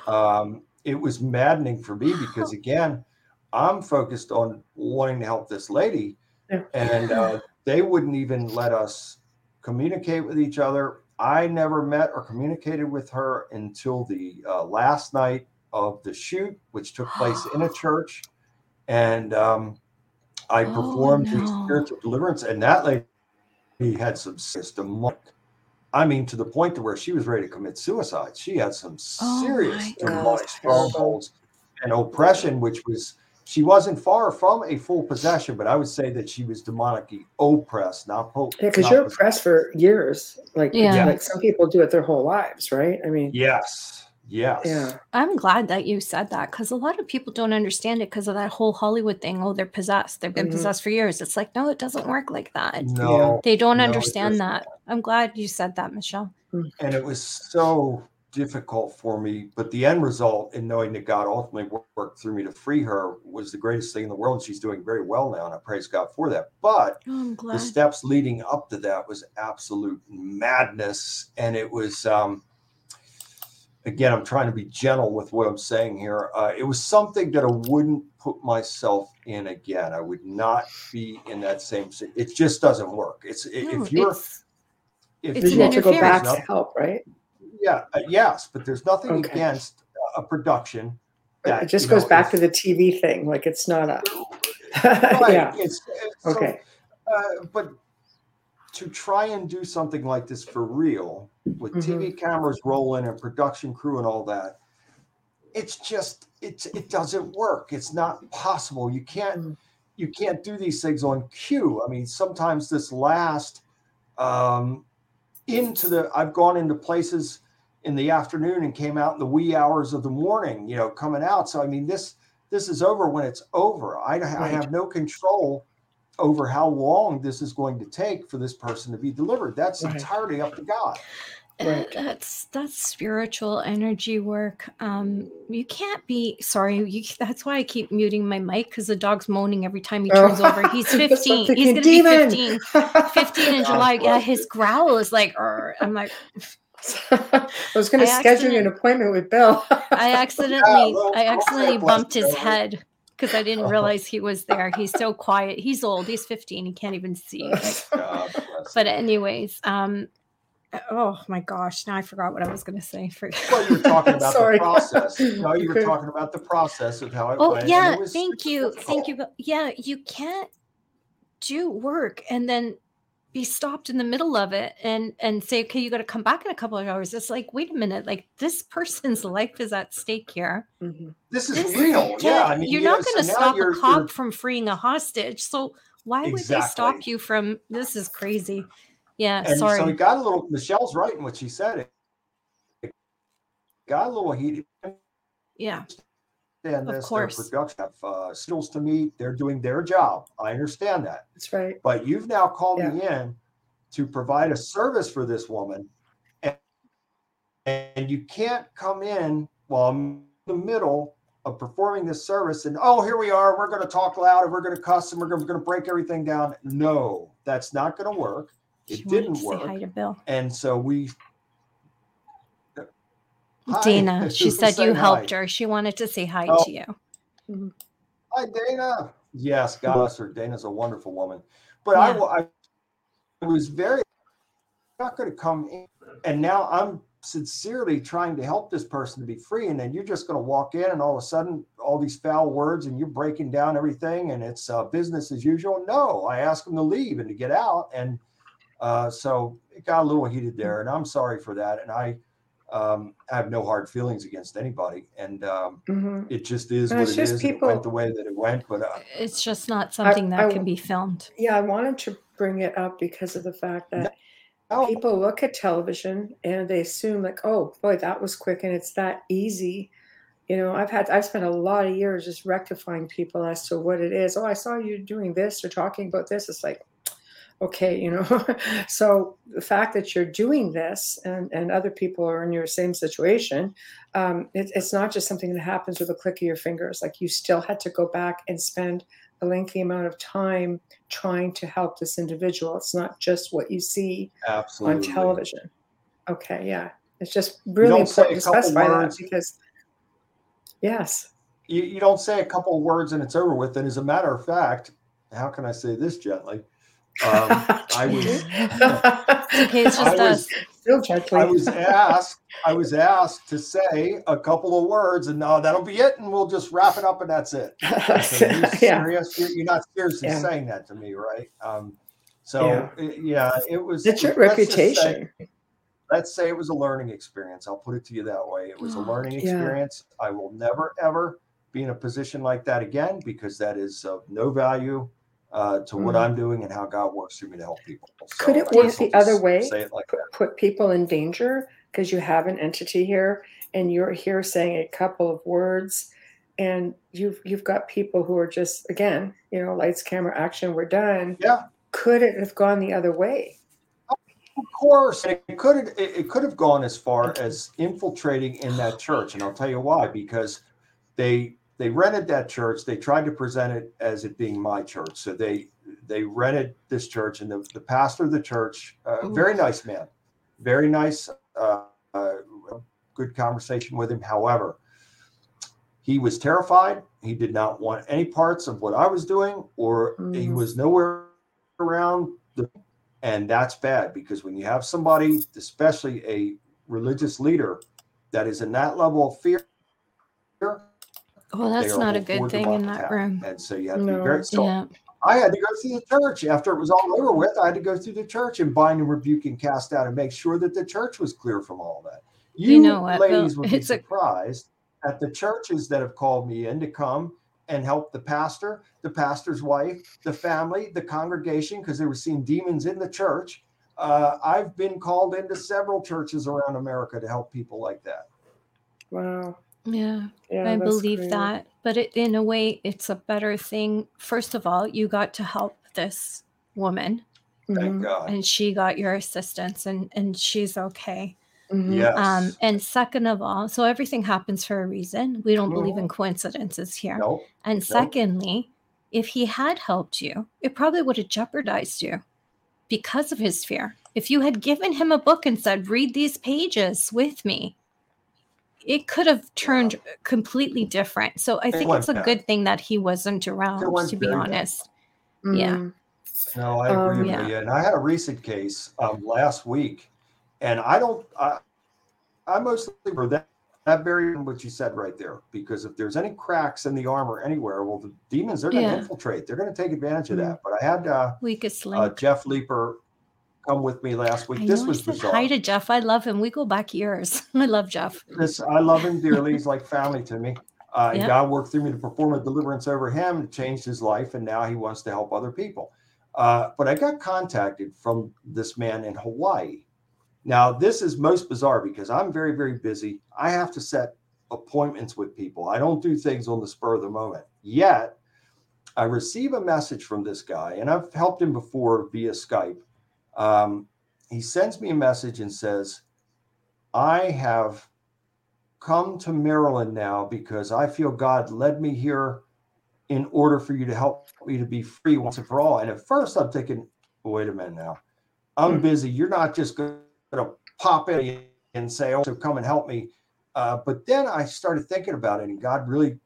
Um, it was maddening for me because again, I'm focused on wanting to help this lady, and uh, they wouldn't even let us communicate with each other. I never met or communicated with her until the uh, last night of the shoot, which took place in a church, and um, I oh, performed oh, no. the spiritual deliverance, and that lady had some system. I mean, to the point to where she was ready to commit suicide. She had some oh, serious demonic strongholds and oppression, which was she wasn't far from a full possession, but I would say that she was demonically oppressed, not po- Yeah, because you're pos- oppressed for years. Like, Yeah. like some people do it their whole lives, right? I mean, Yes, yes, yeah. I'm glad that you said that because a lot of people don't understand it because of that whole Hollywood thing. Oh, they're possessed. They've been Mhm. possessed for years. It's like, no, it doesn't work like that. No, They don't No, understand that. I'm glad you said that, Michelle. and it was so difficult for me. But the end result, in knowing that God ultimately wor- worked through me to free her, was the greatest thing in the world. And she's doing very well now, and I praise God for that. But Oh, the steps leading up to that was absolute madness and it was um again i'm trying to be gentle with what i'm saying here uh, it was something that i wouldn't put myself in again i would not be in that same it just doesn't work it's No, if you're it's- if it's You an have to go back interference. to help, right? Yeah uh, yes but there's nothing Okay. against a production it just goes back to the TV thing. Like it's not a. right, yeah. it's, it's so- Okay. Uh, but to try and do something like this for real with Mm-hmm. TV cameras rolling and production crew and all that, it's just it's it doesn't work. It's not possible. You can't Mm. you can't do these things on cue. I mean, sometimes this last um, into the I've gone into places in the afternoon and came out in the wee hours of the morning. You know, coming out. So I mean, this this is over when it's over. I, I have no control over how long this is going to take for this person to be delivered. That's Right. entirely up to God. Uh, That's that's spiritual energy work. Um, you can't be sorry. You, that's why I keep muting my mic because the dog's moaning every time he Oh. turns over. He's That's what I'm 15. He's gonna be 15. 15 in July. Yeah, his growl is like. "Arr." I'm like, I was going to I schedule an appointment with Bill. I accidentally, well, I accidentally bumped his Bill. head because I didn't realize he was there. He's so quiet. He's old. He's 15. He can't even see. Like, but anyways, um, oh my gosh, now I forgot what I was gonna say. For Well, you were talking about the process. No, you were talking about the process of how it oh went. and yeah, it was thank you, thank you. Yeah, you can't do work and then be stopped in the middle of it and and say, okay, you got to come back in a couple of hours. It's like, wait a minute, like this person's life is at stake here. Mhm. This is This- real. Yeah, I mean, you're you not going to now stop a cop you're- from freeing a hostage. So why would they stop you from? This is crazy. Yeah, and sorry. so it got a little. Michelle's right in what she said. It got a little heated. yeah, And Of this, course. their production have uh, skills to meet. They're doing their job. I understand that. That's right. But you've now called me in to provide a service for this woman, and, and you can't come in while I'm in the middle of performing this service and oh here we are we're going to talk loud and we're going to cuss and we're going to break everything down no that's not going to work it She didn't work Say hi to Bill. and so we Hi. Dana. She said you helped hi? her. She wanted to say hi Oh. to you. Hi, Dana. Yes, God bless her. Dana's a wonderful woman. But I, Yeah. wa- I was very not going to come in, and now I'm sincerely trying to help this person to be free, and then you're just going to walk in, and all of a sudden, all these foul words, and you're breaking down everything, and it's uh, business as usual. No, I asked them to leave and to get out, and uh, so it got a little heated there, and I'm sorry for that, and I. Um, I have no hard feelings against anybody, and um, hmm it just is No, what it's it just is. and It went the way that it went, but uh, It's just not something that I- can be filmed. Yeah, I wanted to bring it up because of the fact that no, people look at television and they assume like, oh boy, that was quick and it's that easy. You know, I've had I've spent a lot of years just rectifying people as to what it is. Oh, I saw you doing this or talking about this. It's like, okay, you know. so the fact that you're doing this and, and other people are in your same situation, um, it, it's not just something that happens with a click of your fingers. Like you still had to go back and spend a lengthy amount of time trying to help this individual. It's not just what you see absolutely. on television. Okay, yeah. It's just really important to specify words. that because, yes. You, you don't say a couple of words and it's over with. And as a matter of fact, how can I say this gently? Um, I was Okay, it's just was- us. Still gently. I was asked I was asked to say a couple of words and no, that'll be it, and we'll just wrap it up and that's it. I said, Are you yeah. serious? You're, you're not seriously Yeah. saying that to me, right? Um, so Yeah. yeah. yeah, it was. It's your let's just say- reputation. let's say it was a learning experience. I'll put it to you that way. It was a Oh, learning yeah. experience. I will never ever be in a position like that again because that is of no value uh, to what Mhm. I'm doing and how God works through me to help people. So Could it work the other way? Like put, put people in danger because you have an entity here and you're here saying a couple of words and you've you've got people who are just again you know lights camera action we're done Yeah. could it have gone the other way Of course, it could it, it could have gone as far as infiltrating in that church, and I'll tell you why. Because they they rented that church. They tried to present it as it being my church. So they they rented this church, and the, the pastor of the church, uh, very nice man, very nice, uh, uh, good conversation with him. However, he was terrified. He did not want any parts of what I was doing, or he Mhm. was nowhere around the and that's bad because when you have somebody, especially a religious leader, that is in that level of fear, Well, Oh, that's not a good thing in that room. And so you have to No. be very so Yeah. I had to go through the church after it was all over with. I had to go through the church and bind and rebuke and cast out and make sure that the church was clear from all that. You, You know what, ladies Bill? would be It's a- surprised at the churches that have called me in to come and help the pastor, the pastor's wife, the family, the congregation, because they were seeing demons in the church. Uh, I've been called into several churches around America to help people like that. wow Yeah. yeah I that's believe crazy. that. But it, in a way, it's a better thing. First of all, you got to help this woman Thank Mhm, God. and she got your assistance and, and she's okay. Yes. Um, and second of all, so everything happens for a reason. We don't believe in Mhm. coincidences here. no. And secondly, if he had helped you, it probably would have jeopardized you because of his fear. If you had given him a book and said, read these pages with me, it could have turned completely different. So I think it's a bad. good thing that he wasn't around, to be very bad. honest. Yeah. Mhm. No, I Um, agree Yeah. with you. And I had a recent case um, last week, and I don't. I, I mostly for that that very what you said right there, because if there's any cracks in the armor anywhere, well, the demons they're going to Yeah. infiltrate. They're going to take advantage of Mhm. that. But I had uh, Weakest link. uh, Jeff Leeper come with me last week. I this know was I said bizarre. hi to Jeff. I love him. We go back years. I love Jeff. this I love him dearly. He's like family to me. Uh, and God worked through me to perform a deliverance over him, and changed his life, and now he wants to help other people. Uh, but I got contacted from this man in Hawaii. Now, this is most bizarre because I'm very, very busy. I have to set appointments with people. I don't do things on the spur of the moment. Yet, I receive a message from this guy, and I've helped him before via Skype. Um, he sends me a message and says, I have come to Maryland now because I feel God led me here in order for you to help me to be free once and for all. And at first, I'm thinking, wait a minute now, I'm Hmm. busy. You're not just going to pop in and say, oh, so come and help me. Uh, but then I started thinking about it, and God really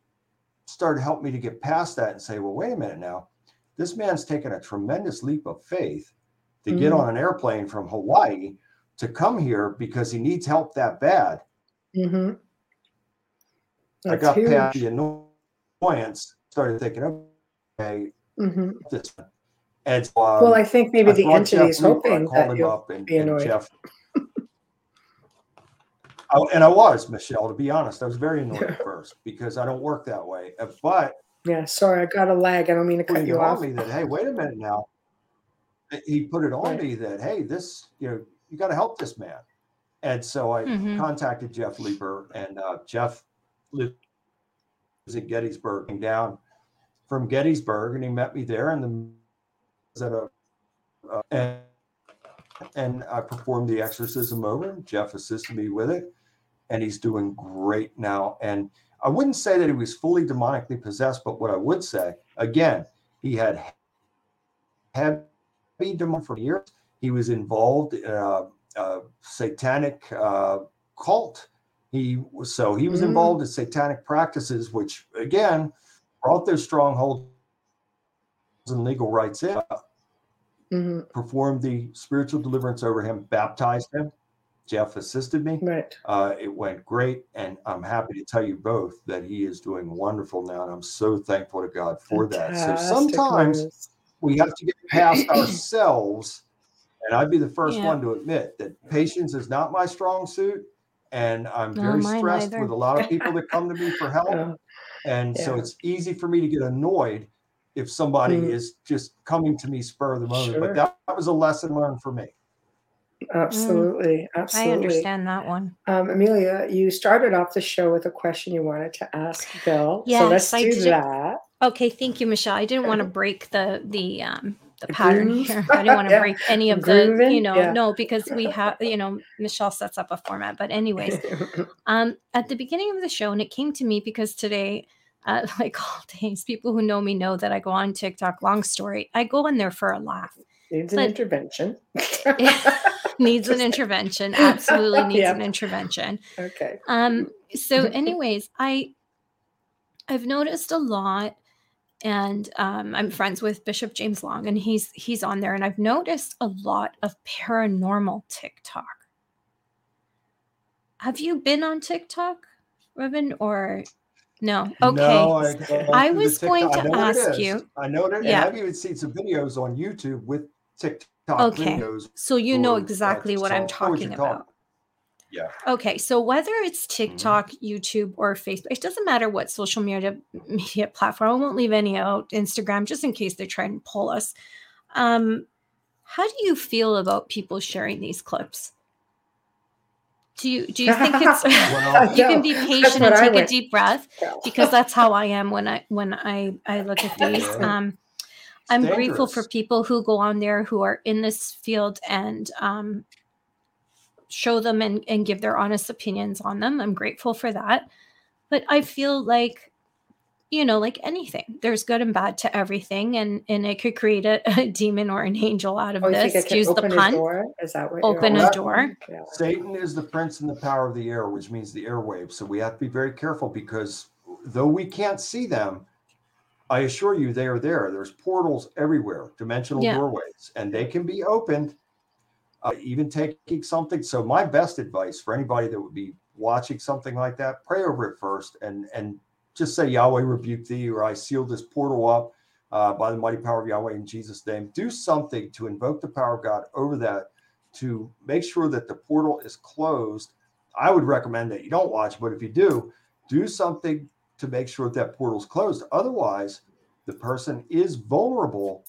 started to help me to get past that and say, well, wait a minute now. This man's taken a tremendous leap of faith to get Mhm. on an airplane from Hawaii to come here because he needs help that bad. Mm-hmm. I got huge. past the annoyance, started thinking, okay, Mhm. this. And so, um, well i think maybe I the entity is. I hoping called that him you'll up and, be and annoyed. Jeff. Oh, and I was Michelle. To be honest, I was very annoyed at first because I don't work that way. Uh, But yeah sorry i got a lag i don't mean to cut you on off me that hey, wait a minute now. He put it on Right. me that hey, this you know you got to help this man. And so I Mhm. contacted Jeff Leeper, and uh, Jeff lives in Gettysburg, came down from Gettysburg, and he met me there, and the was at a uh, and and I performed the exorcism over him. Jeff assisted me with it, and he's doing great now. And I wouldn't say that he was fully demonically possessed, but what I would say, again, he had heavy demon for years. He was involved in a, a satanic uh, cult. He was so he was Mm. involved in satanic practices, which again brought their strongholds and legal rights in. Mhm. Performed the spiritual deliverance over him, baptized him. Jeff assisted me. right Uh, it went great, and I'm happy to tell you both that he is doing wonderful now, and I'm so thankful to God for that. So sometimes. We have to get past ourselves, and I'd be the first Yeah. one to admit that patience is not my strong suit, and I'm very stressed either. with a lot of people that come to me for help. Oh, and yeah. so it's easy for me to get annoyed if somebody mm. is just coming to me spur of the moment. Sure. But that, that, was a lesson learned for me. Absolutely. Mm. Absolutely. I understand that one. Um, Amelia, you started off the show with a question you wanted to ask Bill. Yes, so let's I do did. that. Okay, thank you, Michelle. I didn't want to break the the um the pattern here. I didn't want to yeah. break any of the, you know, yeah. no, because we have, you know, Michelle sets up a format. But anyways, um, at the beginning of the show, and it came to me because today uh, like all days. People who know me know that I go on TikTok. Long story, I go in there for a laugh. Needs an intervention. needs an intervention. Absolutely needs yep. an intervention. Okay. Um. So, anyways, I I've noticed a lot, and um, I'm friends with Bishop James Long, and he's he's on there, and I've noticed a lot of paranormal TikTok. Have you been on TikTok, Robin, or no. Okay. No, I, I was going to ask you. I know that. Yeah. I've even seen some videos on YouTube with TikTok okay. videos. So you know exactly what I'm talking about. Yeah. Okay. So whether it's mm-hmm. TikTok, mm-hmm. YouTube, or Facebook, it doesn't matter what social media media platform. I won't leave any out. Instagram, just in case they try and pull us. Um, how do you feel about people sharing these clips? do you do you think it's well, you can be patient and take a deep breath because that's how I am when I when I I look at these. Um, I'm dangerous. grateful for people who go on there who are in this field and um, show them and, and give their honest opinions on them. I'm grateful for that. But I feel like you know like anything there's good and bad to everything. And and it could create a, a demon or an angel out of oh, this. use the pun is that what open a door. satan is the prince and the power of the air which means the airwaves. So we have to be very careful because though we can't see them i assure you they are there. There's portals everywhere dimensional yeah. doorways and they can be opened uh, even taking something so my best advice for anybody that would be watching something like that pray over it first and and just say Yahweh rebuke thee, or I seal this portal up uh, by the mighty power of Yahweh in Jesus' name. Do something to invoke the power of God over that to make sure that the portal is closed. I would recommend that you don't watch, but if you do, do something to make sure that, that portal is closed. Otherwise, the person is vulnerable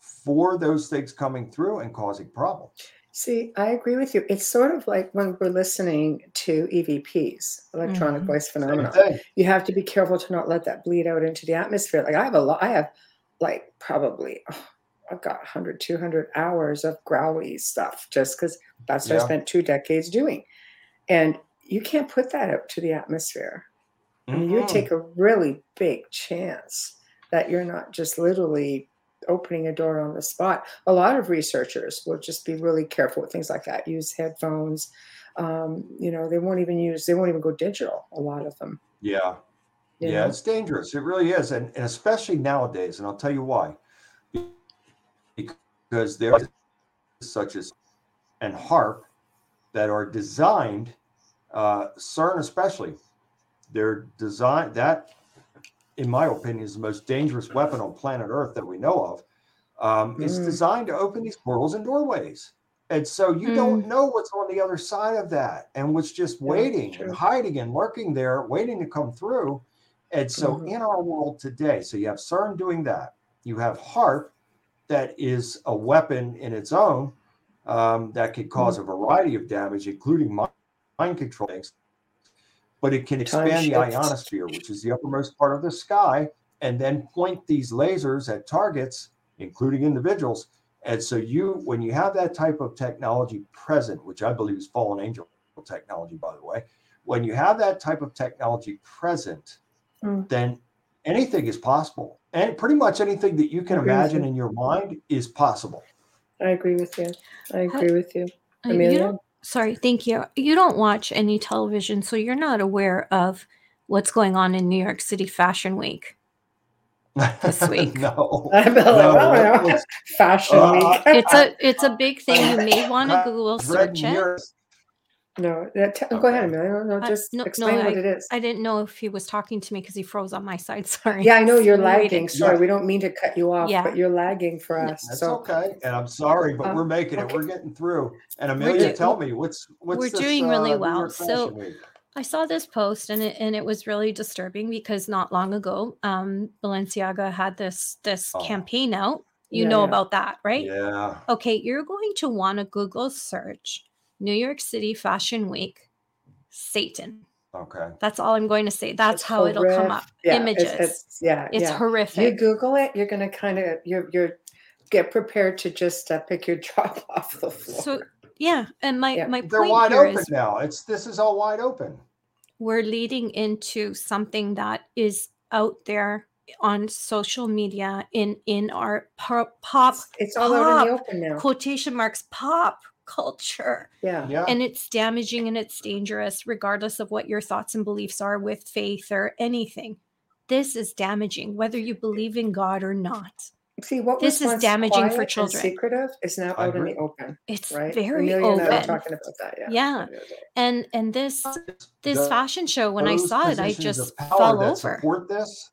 for those things coming through and causing problems. See, I agree with you. It's sort of like when we're listening to EVPs, electronic mm-hmm. voice phenomena. You have to be careful to not let that bleed out into the atmosphere. Like I have a lot, I have like probably, oh, I've got 100, 200 hours of growly stuff just because that's what yeah. I spent two decades doing. And you can't put that out to the atmosphere. Mm-hmm. I mean, you mm-hmm. take a really big chance that you're not just literally opening a door on the spot. A lot of researchers will just be really careful with things like that. Use headphones. Um, you know, they won't even use. They won't even go digital. A lot of them. Yeah, you yeah, know? it's dangerous. It really is, and, and especially nowadays. And I'll tell you why. Because there are such as and HAARP that are designed, uh, CERN especially, they're designed that in my opinion, is the most dangerous weapon on planet Earth that we know of. Um, mm. It's designed to open these portals and doorways. And so you mm. don't know what's on the other side of that and what's just waiting and hiding and lurking there, waiting to come through. And so mm-hmm. in our world today, so you have CERN doing that. You have HAARP that is a weapon in its own um, that could cause mm. a variety of damage, including mind control things but it can expand the ionosphere, which is the uppermost part of the sky, and then point these lasers at targets, including individuals. And so you, when you have that type of technology present, which I believe is fallen angel technology, by the way, when you have that type of technology present, mm. then anything is possible. And pretty much anything that you can imagine in your mind is possible. I agree with you. I agree with you. Amelia? Sorry, thank you. You don't watch any television, so you're not aware of what's going on in New York City Fashion Week this week. no, no Fashion uh, Week. it's a it's a big thing. You may want to Google search it. No, that, t- go ahead, Amelia. No, just no, explain no, what it is. I didn't know if he was talking to me because he froze on my side. Sorry. Yeah, I know you're Waiting. lagging. Sorry, Yeah. we don't mean to cut you off, Yeah. but you're lagging for us. That's So okay, and I'm sorry, but Um, we're making it. We're getting through. And Amelia, do- tell me what's what's we're this, doing really uh, well. So- Week? I saw this post and it and it was really disturbing because not long ago, um, Balenciaga had this this Oh. campaign out. You Yeah, know yeah. about that, right? Yeah, Okay, you're going to want to Google search New York City Fashion Week, Satan. okay. That's all I'm going to say. That's it's how it'll come up. Yeah, Images. It's, it's, yeah, It's yeah. You. Google it, you're gonna kind of you're you're get prepared to just uh, pick your jaw off the floor. So yeah, and my Yeah. my They're point wide here open is now. It's this is all wide open. we're leading into something that is out there on social media in in our pop, pop it's, it's all out in the open now. quotation marks pop culture Yeah. Yeah, and it's damaging and it's dangerous regardless of what your thoughts and beliefs are with faith or anything this is damaging whether you believe in god or not See what This was is damaging for quiet and children. secretive is now out in the open, it's right? very Amelia and I were open talking about that. Yeah. Yeah. the other day. and and this this The- fashion show when i saw it i just power fell that over Support this,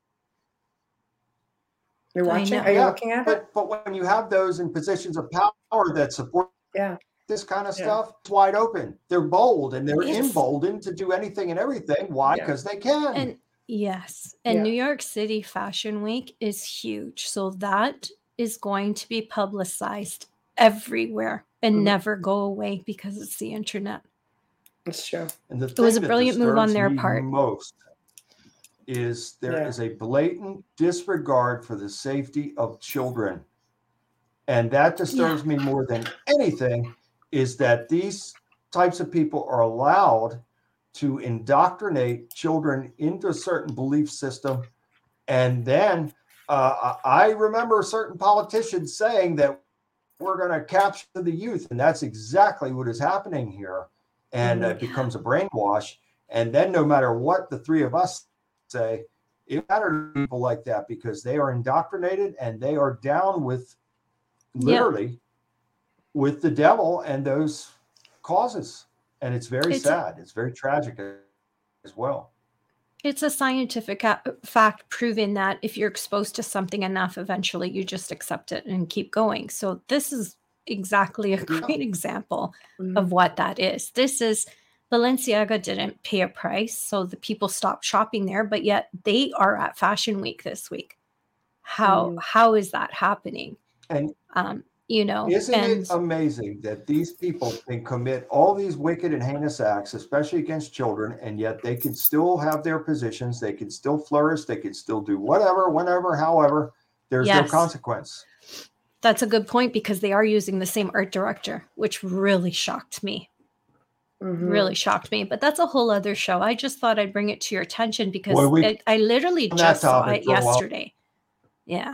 You're watching? know. Are you Yeah, looking at it? but but when you have those in positions of power that support Yeah. This kind of Yeah. stuff, it's wide open. They're bold and they're It's- emboldened to do anything and everything. Why? Yeah. Because they can. And yes, and Yeah. New York City Fashion Week is huge. So that is going to be publicized everywhere and Mhm. never go away because it's the internet. That's true. And the It was a brilliant move on their part. Most is there is Yeah. a blatant disregard for the safety of children, and that disturbs me more than anything. Is that these types of people are allowed to indoctrinate children into a certain belief system, and then uh, I remember certain politicians saying that we're going to capture the youth, and that's exactly what is happening here. And it becomes a brainwash. And then, no matter what the three of us say, it matters to people like that because they are indoctrinated and they are down with literally with the devil and those causes. And it's very It's- sad. It's very tragic as well. It's a scientific fact proving that if you're exposed to something enough, eventually you just accept it and keep going. So this is exactly a great example Mhm. of what that is. This is Balenciaga didn't pay a price, so the people stopped shopping there, but yet they are at Fashion Week this week. How Mm. how is that happening? And Um, you know, Isn't and it amazing that these people can commit all these wicked and heinous acts, especially against children, and yet they can still have their positions, they can still flourish, they can still do whatever, whenever, however, there's no consequence. that's a good point because they are using the same art director, which really shocked me. Mhm. Really shocked me. But that's a whole other show. I just thought I'd bring it to your attention because Well, we- it, I literally just saw it for a while. yesterday. Yeah,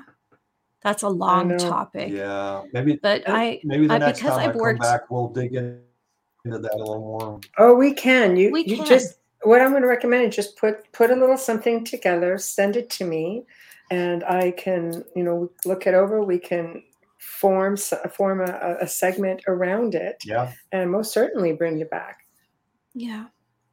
that's a long topic. Yeah, maybe But I maybe the I- next because time I I've come worked- back, we'll dig in, into that a little more. Oh, we can. You We you can. just what I'm going to recommend is just put put a little something together, send it to me, and I can you know look it over. We can form form a, a segment around it, Yeah. and most certainly bring you back. yeah.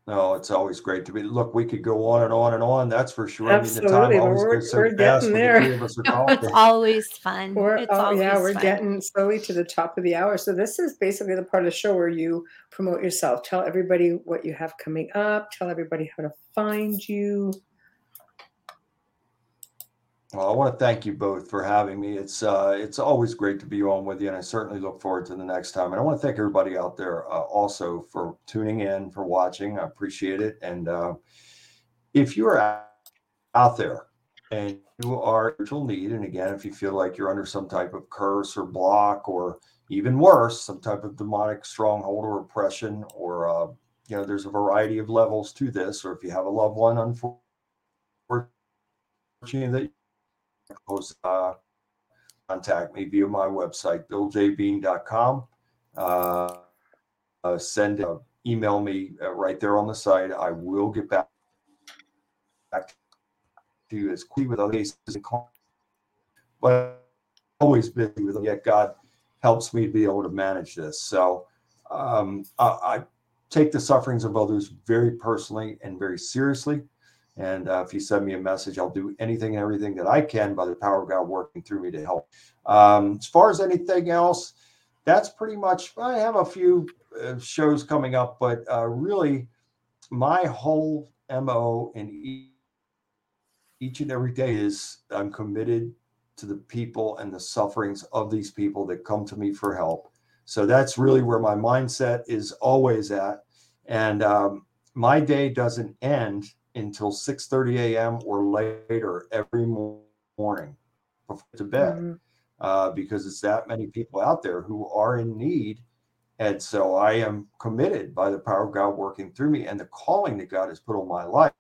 No, it's always great to be. Look, we could go on and on and on. That's for sure. Absolutely, I mean, the time always we're- goes so we're fast getting there. the of us are it's always fun. We're it's oh, always yeah, we're fun. getting slowly to the top of the hour. So this is basically the part of the show where you promote yourself. Tell everybody what you have coming up. Tell everybody how to find you. Well, I want to thank you both for having me. It's uh, it's always great to be on with you, and I certainly look forward to the next time. And I want to thank everybody out there uh, also for tuning in, for watching. I appreciate it. And uh, if you are out- there and you are in need, and again, if you feel like you're under some type of curse or block, or even worse, some type of demonic stronghold or oppression, or uh, you know, there's a variety of levels to this. Or if you have a loved one, unfortunately, that post, uh, contact me via my website, billjbean.com. Uh, uh, send uh, email me uh, right there on the site. I will get back, back to you as quickly with other cases, but I'm always busy with them. Yet God helps me to be able to manage this. So um, I, I take the sufferings of others very personally and very seriously. And uh, if you send me a message, I'll do anything and everything that I can by the power of God working through me to help. Um, as far as anything else, that's pretty much. I have a few uh, shows coming up, but uh, really, my whole mo and each and every day is I'm committed to the people and the sufferings of these people that come to me for help. So that's really where my mindset is always at. And um, my day doesn't end until 6:30 a.m. or later every morning before to bed, mm-hmm. uh, because it's that many people out there who are in need. And so I am committed by the power of God working through me and the calling that God has put on my life.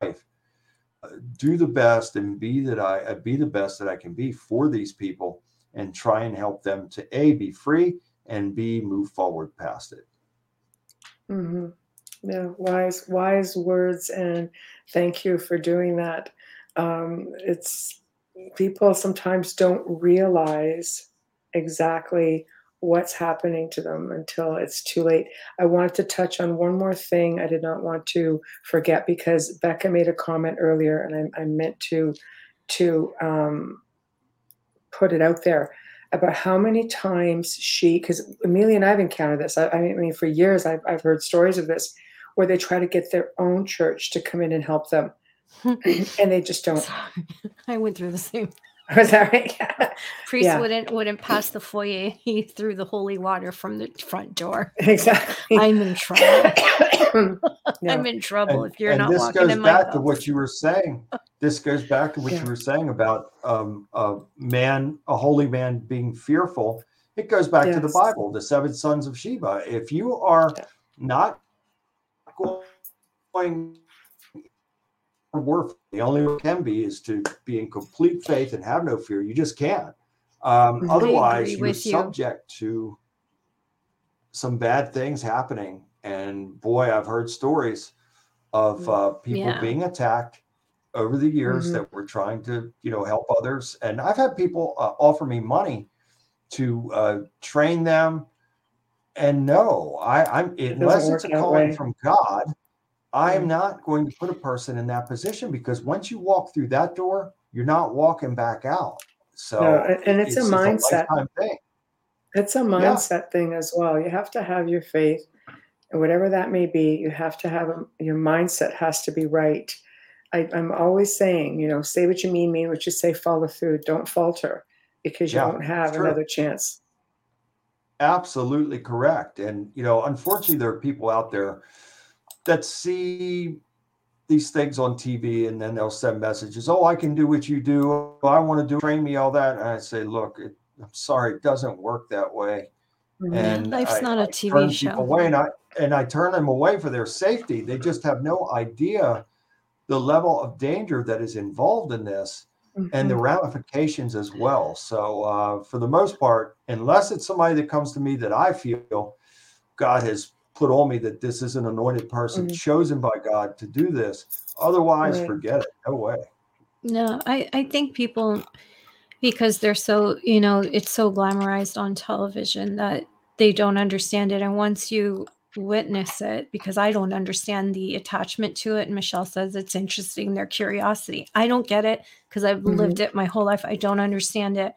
Uh, do the best and be that I uh, be the best that I can be for these people and try and help them to a be free and b move forward past it. Mm-hmm. Yeah, wise, wise words, and thank you for doing that. Um, it's people sometimes don't realize exactly what's happening to them until it's too late. I wanted to touch on one more thing I did not want to forget because Becca made a comment earlier, and I, I meant to to um, put it out there about how many times she, because Amelia and I've encountered this. I, I mean, for years I've, I've heard stories of this where they try to get their own church to come in and help them. and they just don't. Sorry. I went through the same. Was that right? Priest yeah. wouldn't wouldn't pass the foyer. He threw the holy water from the front door. Exactly. I'm in trouble. yeah. I'm in trouble and, if you're not this walking goes in back house. to what you were saying. This goes back to what yeah. you were saying about um, a man, a holy man, being fearful. It goes back yes. to the Bible, the seven sons of Sceva. If you are not going worth the only way it can be is to be in complete faith and have no fear. You just can't. Um, otherwise, you're subject to some bad things happening. And boy, I've heard stories of mm, uh, people yeah. being attacked over the years mm-hmm. that were trying to, you know, help others. And I've had people uh, offer me money to uh, train them and no, I, I'm unless it's a calling from God, I am mm-hmm. not going to put a person in that position because once you walk through that door, you're not walking back out. So no, and it's, it's a mindset a thing. It's a mindset yeah. thing as well. You have to have your faith, and whatever that may be, you have to have a, your mindset has to be right. I, am always saying, you know, say what you mean, mean what you say, follow through. Don't falter because you yeah, won't have another chance. Absolutely correct. And, you know, unfortunately, there are people out there that see these things on TV and then they'll send messages. Oh, I can do what you do. I want to do train me all that. And I say, look, it, I'm sorry, it doesn't work that way. Mm-hmm. And life's I, not a TV show. Away and I and I turn them away for their safety. They just have no idea the level of danger that is involved in this mm-hmm. and the mm-hmm. ramifications as well. So, uh, for the most part, unless it's somebody that comes to me that I feel God has put on me that this is an anointed person mm-hmm. chosen by God to do this, otherwise, right. forget it. No way. No, I, I think people, because they're so, you know, it's so glamorized on television that they don't understand it. And once you witness it because I don't understand the attachment to it. And Michelle says it's interesting, their curiosity. I don't get it because I've mm-hmm. lived it my whole life. I don't understand it.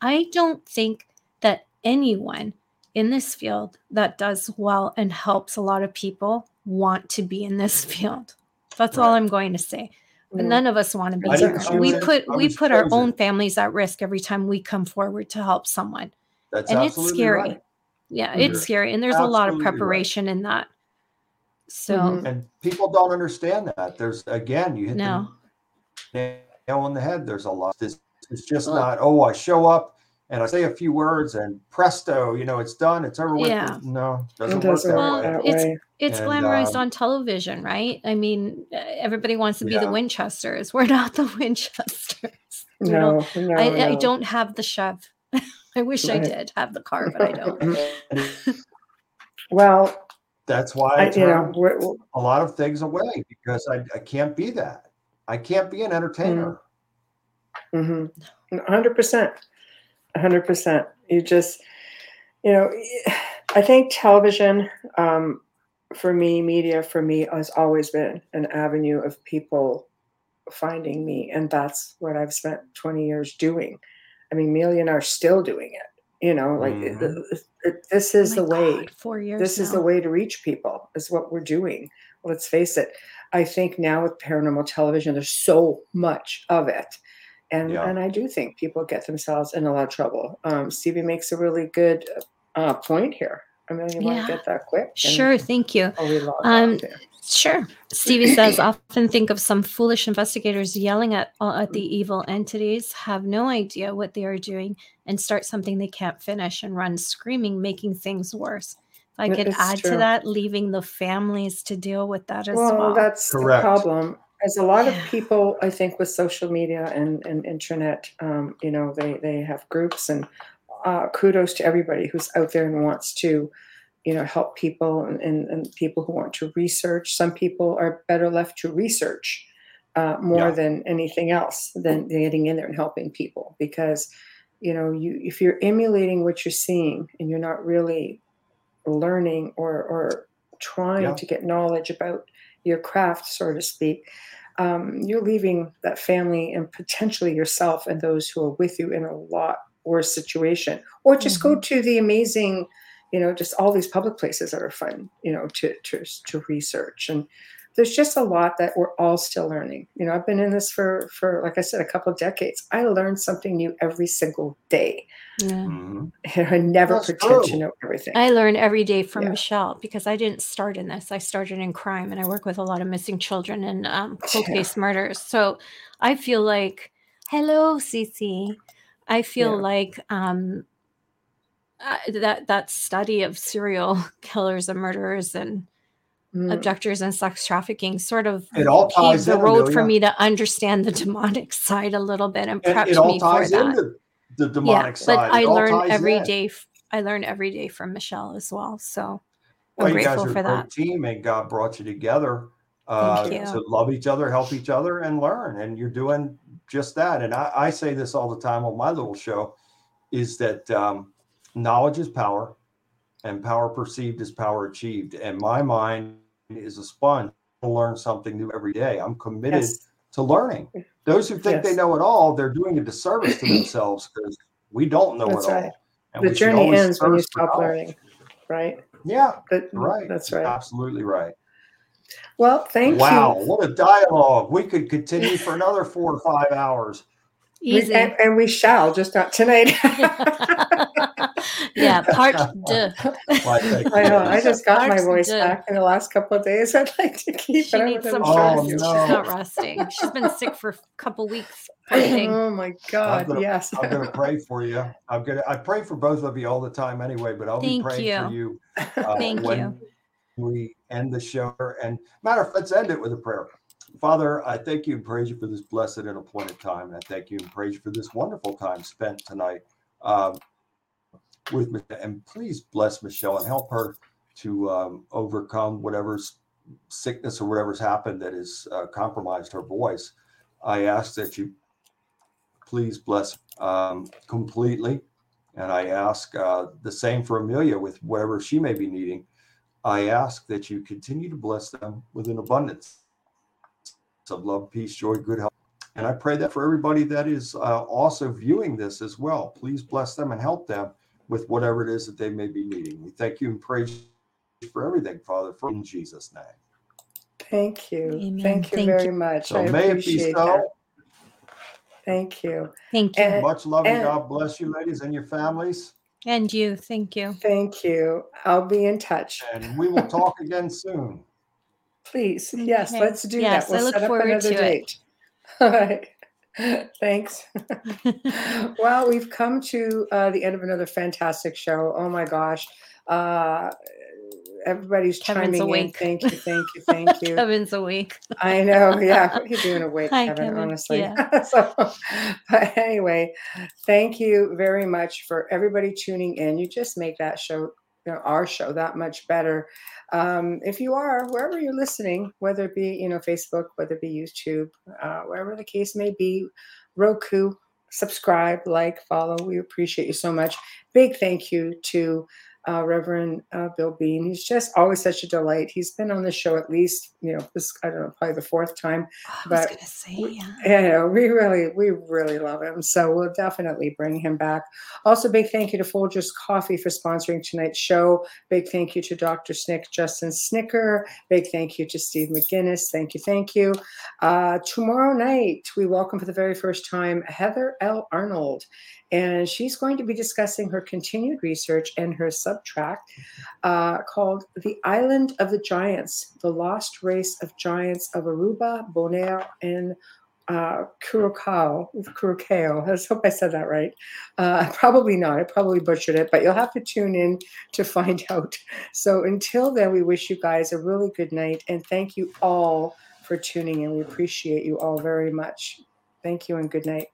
I don't think that anyone in this field that does well and helps a lot of people want to be in this field. That's right. all I'm going to say. But none of us want to be here. We put we put our own families at risk every time we come forward to help someone. That's and it's scary. Right yeah it's scary and there's a lot of preparation right. in that so mm-hmm. and people don't understand that there's again you hit no. the nail on the head there's a lot this it's just well, not oh i show up and i say a few words and presto you know it's done it's over with yeah. no doesn't, doesn't work that well, way it's it's and, glamorized um, on television right i mean everybody wants to be yeah. the winchesters we're not the winchesters no, no, I, no. I don't have the shove I wish right. I did have the car, but I don't. well, that's why I, I you know, a lot of things away because I, I can't be that. I can't be an entertainer. Mm-hmm. 100%. 100%. You just, you know, I think television, um, for me, media for me has always been an avenue of people finding me, and that's what I've spent 20 years doing. I mean, Amelia and I are still doing it. You know, like mm-hmm. it, it, it, this is oh the way. God, four years. This now. is the way to reach people. Is what we're doing. Let's face it. I think now with paranormal television, there's so much of it. And, yeah. and I do think people get themselves in a lot of trouble. Um, Stevie makes a really good uh, point here. I mean, you yeah. want to get that quick? Sure, thank you. Um, sure. Stevie says, often think of some foolish investigators yelling at uh, at the evil entities, have no idea what they are doing, and start something they can't finish and run screaming, making things worse. If I could add true. to that, leaving the families to deal with that as well. Well, that's Correct. the problem. As a lot of people, I think, with social media and, and internet, um, you know, they, they have groups and uh, kudos to everybody who's out there and wants to, you know, help people and, and, and, people who want to research. Some people are better left to research uh, more yeah. than anything else than getting in there and helping people because, you know, you if you're emulating what you're seeing and you're not really learning or or trying yeah. to get knowledge about your craft, so to speak, um, you're leaving that family and potentially yourself and those who are with you in a lot worse situation. Or just mm-hmm. go to the amazing, you know, just all these public places that are fun, you know, to to to research. And there's just a lot that we're all still learning. You know, I've been in this for for like I said, a couple of decades. I learn something new every single day. Yeah. Mm-hmm. I never That's pretend true. to know everything. I learn every day from yeah. Michelle because I didn't start in this. I started in crime, and I work with a lot of missing children and um, cold yeah. case murders. So I feel like, hello, Cece. I feel yeah. like um, uh, that that study of serial killers and murderers and mm. abductors and sex trafficking sort of it all ties the road for me to understand the demonic side a little bit and prepped it, it me for that. the demonic yeah, side. But I learn every in. day. I learn every day from Michelle as well. So I'm well, grateful for that. Team and God brought you together uh, you. to love each other, help each other, and learn. And you're doing just that. And I, I say this all the time on my little show: is that um, knowledge is power, and power perceived is power achieved. And my mind is a sponge to learn something new every day. I'm committed yes. to learning. Those who think yes. they know it all, they're doing a disservice to themselves because we don't know that's it right. all. And the journey ends when you stop learning, right? Yeah, but, right. That's right. Absolutely right. Well, thank wow, you. Wow, what a dialogue. We could continue for another four to five hours. Easy. And, and, we shall, just not tonight. yeah, part two. I know. I just got my voice back in the last couple of days. I'd like to keep she it. Needs some oh, no. She's not resting. She's been sick for a couple weeks. Oh my God! gonna, yes. I'm going to pray for you. I'm going to. I pray for both of you all the time anyway, but I'll Thank be praying you. for you. Uh, Thank you. We end the show, and matter of fact, let's end it with a prayer. Father, I thank you and praise you for this blessed and appointed time. And I thank you and praise you for this wonderful time spent tonight um, with me. And please bless Michelle and help her to um, overcome whatever sickness or whatever's happened that has uh, compromised her voice. I ask that you please bless um, completely. And I ask uh, the same for Amelia with whatever she may be needing. I ask that you continue to bless them with an abundance of love, peace, joy, good health. And I pray that for everybody that is uh, also viewing this as well. Please bless them and help them with whatever it is that they may be needing. We thank you and praise you for everything, Father, for in Jesus' name. Thank you. Amen. Thank you thank very you. much. So I may it be so. That. Thank you. Thank you. And, much love and, and God bless you, ladies, and your families. And you. Thank you. Thank you. I'll be in touch. And we will talk again soon. Please. Yes, okay. let's do yes, that. We'll I look forward to date. it. All right. Thanks. well, we've come to uh, the end of another fantastic show. Oh my gosh. Uh, everybody's Kevin's chiming in. Thank you, thank you, thank you. Kevin's awake. I know. Yeah, what are you doing awake, Hi, Kevin, Kevin? Honestly. Yeah. so, but anyway, thank you very much for everybody tuning in. You just make that show, you know, our show that much better. Um, if you are wherever you're listening, whether it be you know Facebook, whether it be YouTube, uh, wherever the case may be, Roku, subscribe, like, follow. We appreciate you so much. Big thank you to uh, Reverend uh, Bill Bean. He's just always such a delight. He's been on the show at least, you know, this I don't know, probably the fourth time. Oh, I was gonna say, we, yeah. you know, we really, we really love him. So we'll definitely bring him back. Also, big thank you to Folgers Coffee for sponsoring tonight's show. Big thank you to Dr. Snick, Justin Snicker. Big thank you to Steve McGinnis. Thank you, thank you. Uh, tomorrow night, we welcome for the very first time Heather L. Arnold and she's going to be discussing her continued research and her subtract uh, called The Island of the Giants, The Lost Race of Giants of Aruba, Bonaire, and uh, Curacao, Curacao. I hope I said that right. Uh, probably not. I probably butchered it, but you'll have to tune in to find out. So until then, we wish you guys a really good night and thank you all for tuning in. We appreciate you all very much. Thank you and good night.